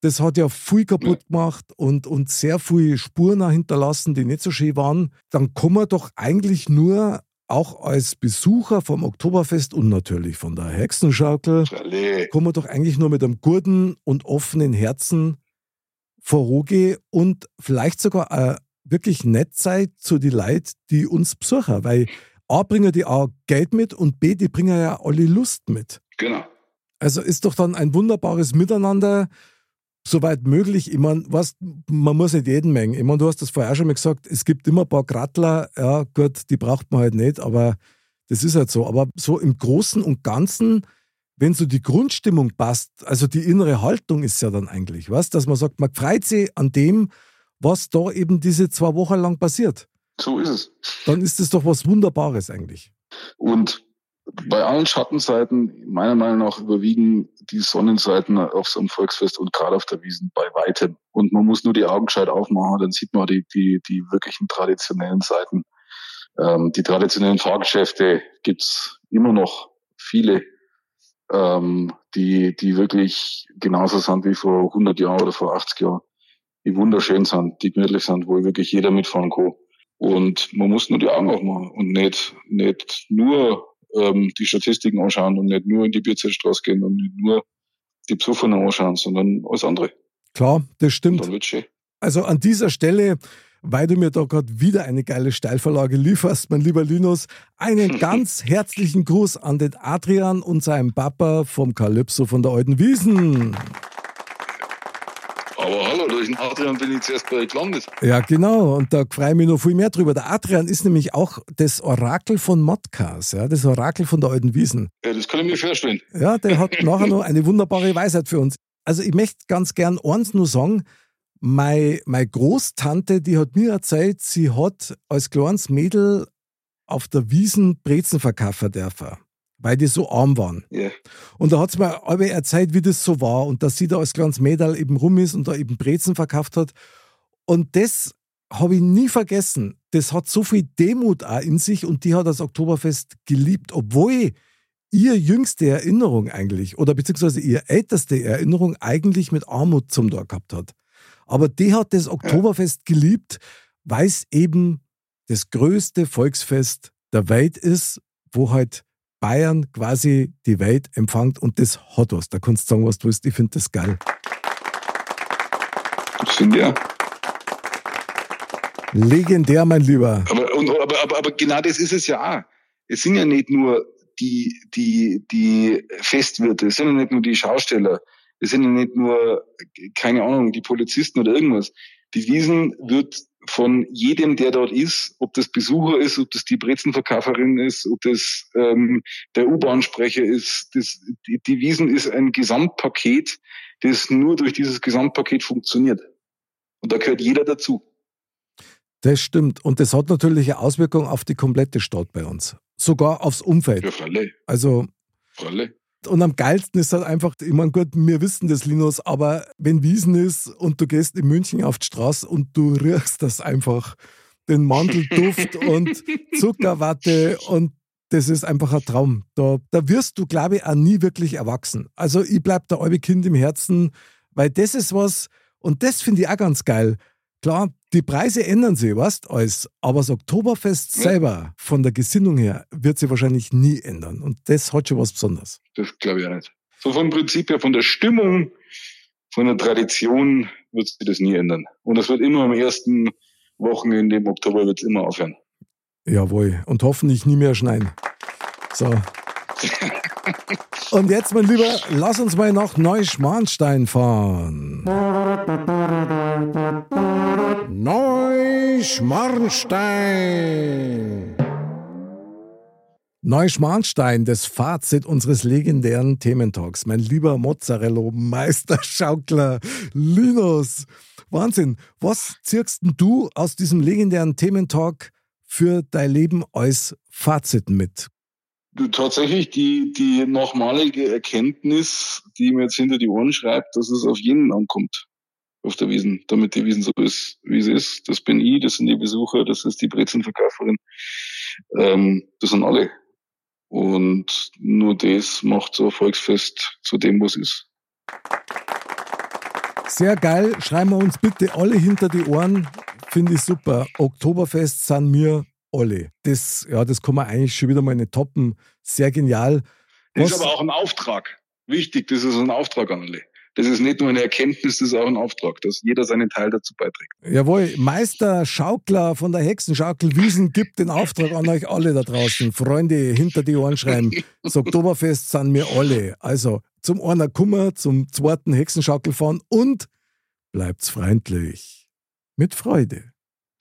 Das hat ja viel kaputt gemacht und, und sehr viele Spuren auch hinterlassen, die nicht so schön waren. Dann kann man doch eigentlich nur auch als Besucher vom Oktoberfest und natürlich von der Hexenschaukel,
Alle.
kann man doch eigentlich nur mit einem guten und offenen Herzen vorgehe und vielleicht sogar äh, wirklich nett sein zu den Leuten, die uns besuchen. Weil A, bringen die auch Geld mit und B, die bringen ja alle Lust mit.
Genau.
Also ist doch dann ein wunderbares Miteinander, soweit möglich. Ich meine, was, man muss nicht jeden mengen. Ich meine, du hast das vorher schon mal gesagt, es gibt immer ein paar Grattler, ja gut, die braucht man halt nicht, aber das ist halt so. Aber so im Großen und Ganzen, wenn so die Grundstimmung passt, also die innere Haltung ist ja dann eigentlich, was, dass man sagt, man freut sich an dem, was da eben diese zwei Wochen lang passiert.
So ist es.
Dann ist das doch was Wunderbares eigentlich.
Und bei allen Schattenseiten, meiner Meinung nach, überwiegen die Sonnenseiten auf so einem Volksfest und gerade auf der Wiesen bei weitem. Und man muss nur die Augen gescheit aufmachen, dann sieht man die, die, die wirklichen traditionellen Seiten. Ähm, die traditionellen Fahrgeschäfte gibt's immer noch viele, ähm, die, die wirklich genauso sind wie vor 100 Jahren oder vor 80 Jahren. Die wunderschön sind, die gemütlich sind, wo wirklich jeder mitfahren kann. Und man muss nur die Augen aufmachen und nicht, nicht nur ähm, die Statistiken anschauen und nicht nur in die Bierzeltstraße gehen und nicht nur die Besucher anschauen, sondern alles andere.
Klar, das stimmt.
Und dann wird's schön.
Also an dieser Stelle, weil du mir da gerade wieder eine geile Steilverlage lieferst, mein lieber Linus, einen ganz herzlichen Gruß an den Adrian und seinen Papa vom Kalypso von der Alten Wiesen.
Aber hallo, durch den Adrian bin ich zuerst bei euch gelandet.
Ja, genau. Und da freue ich mich noch viel mehr drüber. Der Adrian ist nämlich auch das Orakel von Modcast, ja, das Orakel von der Alten Wiesen.
Ja, das kann ich mir vorstellen.
Ja, der hat nachher noch eine wunderbare Weisheit für uns. Also ich möchte ganz gern eins nur sagen. Meine, meine Großtante, die hat mir erzählt, sie hat als kleines Mädel auf der Wiesen Brezen verkaufen dürfen, weil die so arm waren.
Ja.
Und da hat sie mir aber erzählt, wie das so war und dass sie da als kleines Mädel eben rum ist und da eben Brezen verkauft hat. Und das habe ich nie vergessen. Das hat so viel Demut auch in sich und die hat das Oktoberfest geliebt, obwohl ihr jüngste Erinnerung eigentlich oder beziehungsweise ihr älteste Erinnerung eigentlich mit Armut zum Tor gehabt hat. Aber die hat das Oktoberfest geliebt, weil es eben das größte Volksfest der Welt ist, wo halt Bayern quasi die Welt empfängt und das hat was. Da kannst du sagen, was du willst. Ich finde das geil.
Das finde ich ja.
Legendär, mein Lieber.
Aber, und, aber, aber, aber genau das ist es ja auch. Es sind ja nicht nur die, die, die Festwirte, es sind ja nicht nur die Schausteller, es sind ja nicht nur, keine Ahnung, die Polizisten oder irgendwas. Die Wiesen wird von jedem, der dort ist, ob das Besucher ist, ob das die Brezenverkäuferin ist, ob das ähm, der U-Bahn-Sprecher ist, das, die, die Wiesen ist ein Gesamtpaket, das nur durch dieses Gesamtpaket funktioniert. Und da gehört jeder dazu.
Das stimmt. Und das hat natürlich eine Auswirkung auf die komplette Stadt bei uns. Sogar aufs Umfeld.
Ja, freilich.
Also,
Freilich.
Und am geilsten ist halt einfach, ich meine, gut, wir wissen das, Linus, aber wenn Wiesen ist und du gehst in München auf die Straße und du riechst das einfach, den Mandelduft und Zuckerwatte und das ist einfach ein Traum. Da, da wirst du, glaube ich, auch nie wirklich erwachsen. Also ich bleib da halbe Kind im Herzen, weil das ist was, und das finde ich auch ganz geil. Klar, die Preise ändern sich, weißt alles, aber das Oktoberfest selber von der Gesinnung her wird sich wahrscheinlich nie ändern. Und das hat schon was Besonderes.
Das glaube ich auch nicht. So vom Prinzip her, von der Stimmung, von der Tradition wird sich das nie ändern. Und es wird immer am ersten Wochenende im Oktober wird es immer aufhören.
Jawohl. Und hoffentlich nie mehr schneien. So. Und jetzt, mein Lieber, lass uns mal nach Neuschmarnstein fahren. Neuschmarnstein. Neuschmarnstein, das Fazit unseres legendären Thementalks. Mein lieber Mozzarella, Meisterschaukler, Linus. Wahnsinn. Was denn du aus diesem legendären Thementalk für dein Leben als Fazit mit?
Tatsächlich die, die nochmalige Erkenntnis, die mir jetzt hinter die Ohren schreibt, dass es auf jeden ankommt auf der Wiesen, damit die Wiesen so ist, wie sie ist. Das bin ich, das sind die Besucher, das ist die Brezenverkäuferin, ähm, das sind alle. Und nur das macht so Volksfest zu dem, was ist.
Sehr geil. Schreiben wir uns bitte alle hinter die Ohren. Finde ich super. Oktoberfest sind wir alle. Das, ja, das kann man eigentlich schon wieder mal nicht toppen. Sehr genial.
Das
Was-
ist aber auch ein Auftrag. Wichtig, das ist ein Auftrag an alle. das ist nicht nur eine Erkenntnis, das ist auch ein Auftrag, dass jeder seinen Teil dazu beiträgt.
Jawohl, Meister Schaukler von der Hexenschaukel Wiesen gibt den Auftrag an euch alle da draußen. Freunde, hinter die Ohren schreiben. Das Oktoberfest sind wir alle. Also zum einen Kummer, zum zweiten Hexenschaukel fahren und bleibt's freundlich. Mit Freude.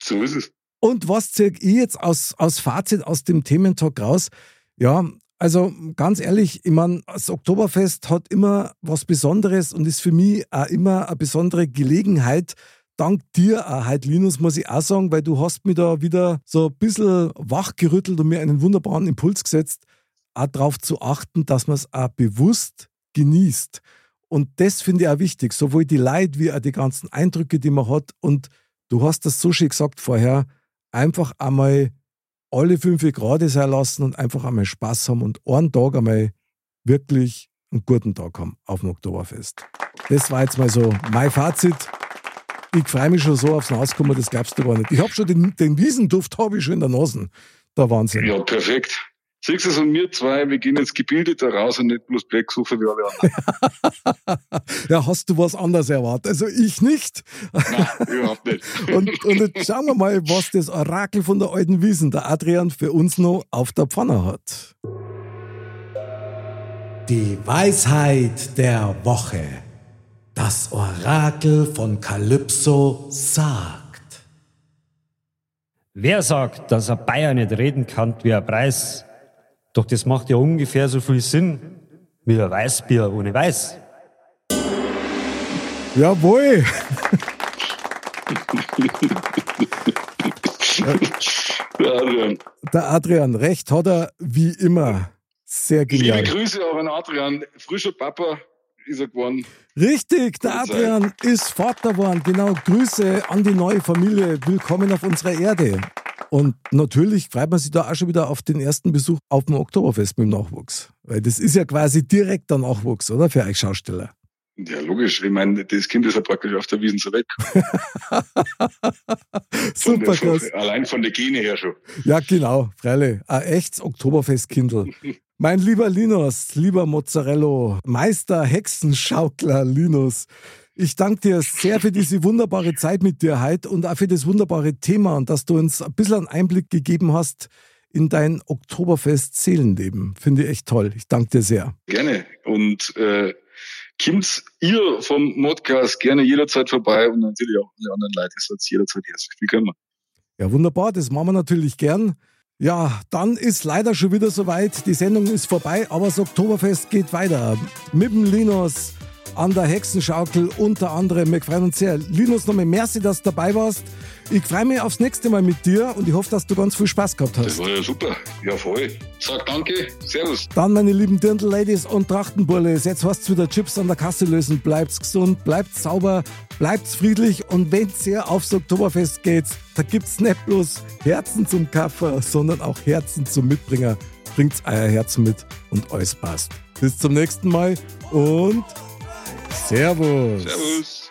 So ist es.
Und was ziehe ich jetzt aus, aus Fazit aus dem Thementalk raus? Ja, also ganz ehrlich, ich meine, das Oktoberfest hat immer was Besonderes und ist für mich auch immer eine besondere Gelegenheit. Dank dir auch heute, Linus, muss ich auch sagen, weil du hast mir da wieder so ein bisschen wachgerüttelt und mir einen wunderbaren Impuls gesetzt, auch darauf zu achten, dass man es auch bewusst genießt. Und das finde ich auch wichtig, sowohl die Leid wie auch die ganzen Eindrücke, die man hat. Und du hast das so schön gesagt vorher, einfach einmal alle fünf Grad sein lassen und einfach einmal Spaß haben und einen Tag einmal wirklich einen guten Tag haben auf dem Oktoberfest. Das war jetzt mal so mein Fazit. Ich freue mich schon so aufs Auskommen, das glaubst du gar nicht. Ich habe schon den, den Wiesenduft habe ich schon in der Nase. Der Wahnsinn.
Ja, perfekt. Siehst du, und wir zwei, wir gehen jetzt gebildeter raus und nicht bloß Black suchen wie alle
anderen. ja, hast du was anderes erwartet? Also ich nicht.
Nein, überhaupt nicht.
und, und jetzt schauen wir mal, was das Orakel von der alten Wiesen, der Adrian, für uns noch auf der Pfanne hat. Die Weisheit der Woche. Das Orakel von Kalypso sagt.
Wer sagt, dass ein Bayer nicht reden kann wie ein Preis? Doch das macht ja ungefähr so viel Sinn wie ein Weißbier ohne Weiß.
Jawohl.
Der Adrian.
Der Adrian, recht hat er wie immer. Sehr genial.
Liebe Grüße auch an Adrian, frischer Papa ist er geworden.
Richtig, der Adrian ist Vater geworden. Genau, Grüße an die neue Familie. Willkommen auf unserer Erde. Und natürlich freut man sich da auch schon wieder auf den ersten Besuch auf dem Oktoberfest mit dem Nachwuchs. Weil das ist ja quasi direkt der Nachwuchs, oder? Für euch Schausteller.
Ja, logisch. Ich meine, das Kind ist ja praktisch auf der Wiesen zur Welt
Super krass.
Allein von der Gene her schon.
Ja, genau, freilich. Ein echtes Oktoberfestkindl. mein lieber Linus, lieber Mozzarella, Meister Hexenschaukler Linus, ich danke dir sehr für diese wunderbare Zeit mit dir heute und auch für das wunderbare Thema und dass du uns ein bisschen einen Einblick gegeben hast in dein Oktoberfest-Seelenleben. Finde ich echt toll. Ich danke dir sehr.
Gerne. Und äh, kommt ihr vom Modcast gerne jederzeit vorbei und natürlich auch alle anderen Leute, ihr seid jederzeit herzlich willkommen.
Ja, wunderbar. Das machen wir natürlich gern. Ja, dann ist leider schon wieder soweit. Die Sendung ist vorbei, aber das Oktoberfest geht weiter. Mit dem Linus an der Hexenschaukel unter anderem. Wir freuen uns sehr. Linus, nochmal merci, dass du dabei warst. Ich freue mich aufs nächste Mal mit dir und ich hoffe, dass du ganz viel Spaß gehabt hast.
Das war ja super. Ja, voll. Sag danke. Servus.
Dann, meine lieben Dirndl-Ladies und Trachtenburles, jetzt hast du wieder Chips an der Kasse lösen. Bleibt's gesund, bleibt sauber, bleibt's friedlich und wenn's ihr aufs Oktoberfest geht, da gibt's nicht bloß Herzen zum Kaffee, sondern auch Herzen zum Mitbringer. Bringt's euer Herzen mit und alles passt. Bis zum nächsten Mal und Servus.
Servus.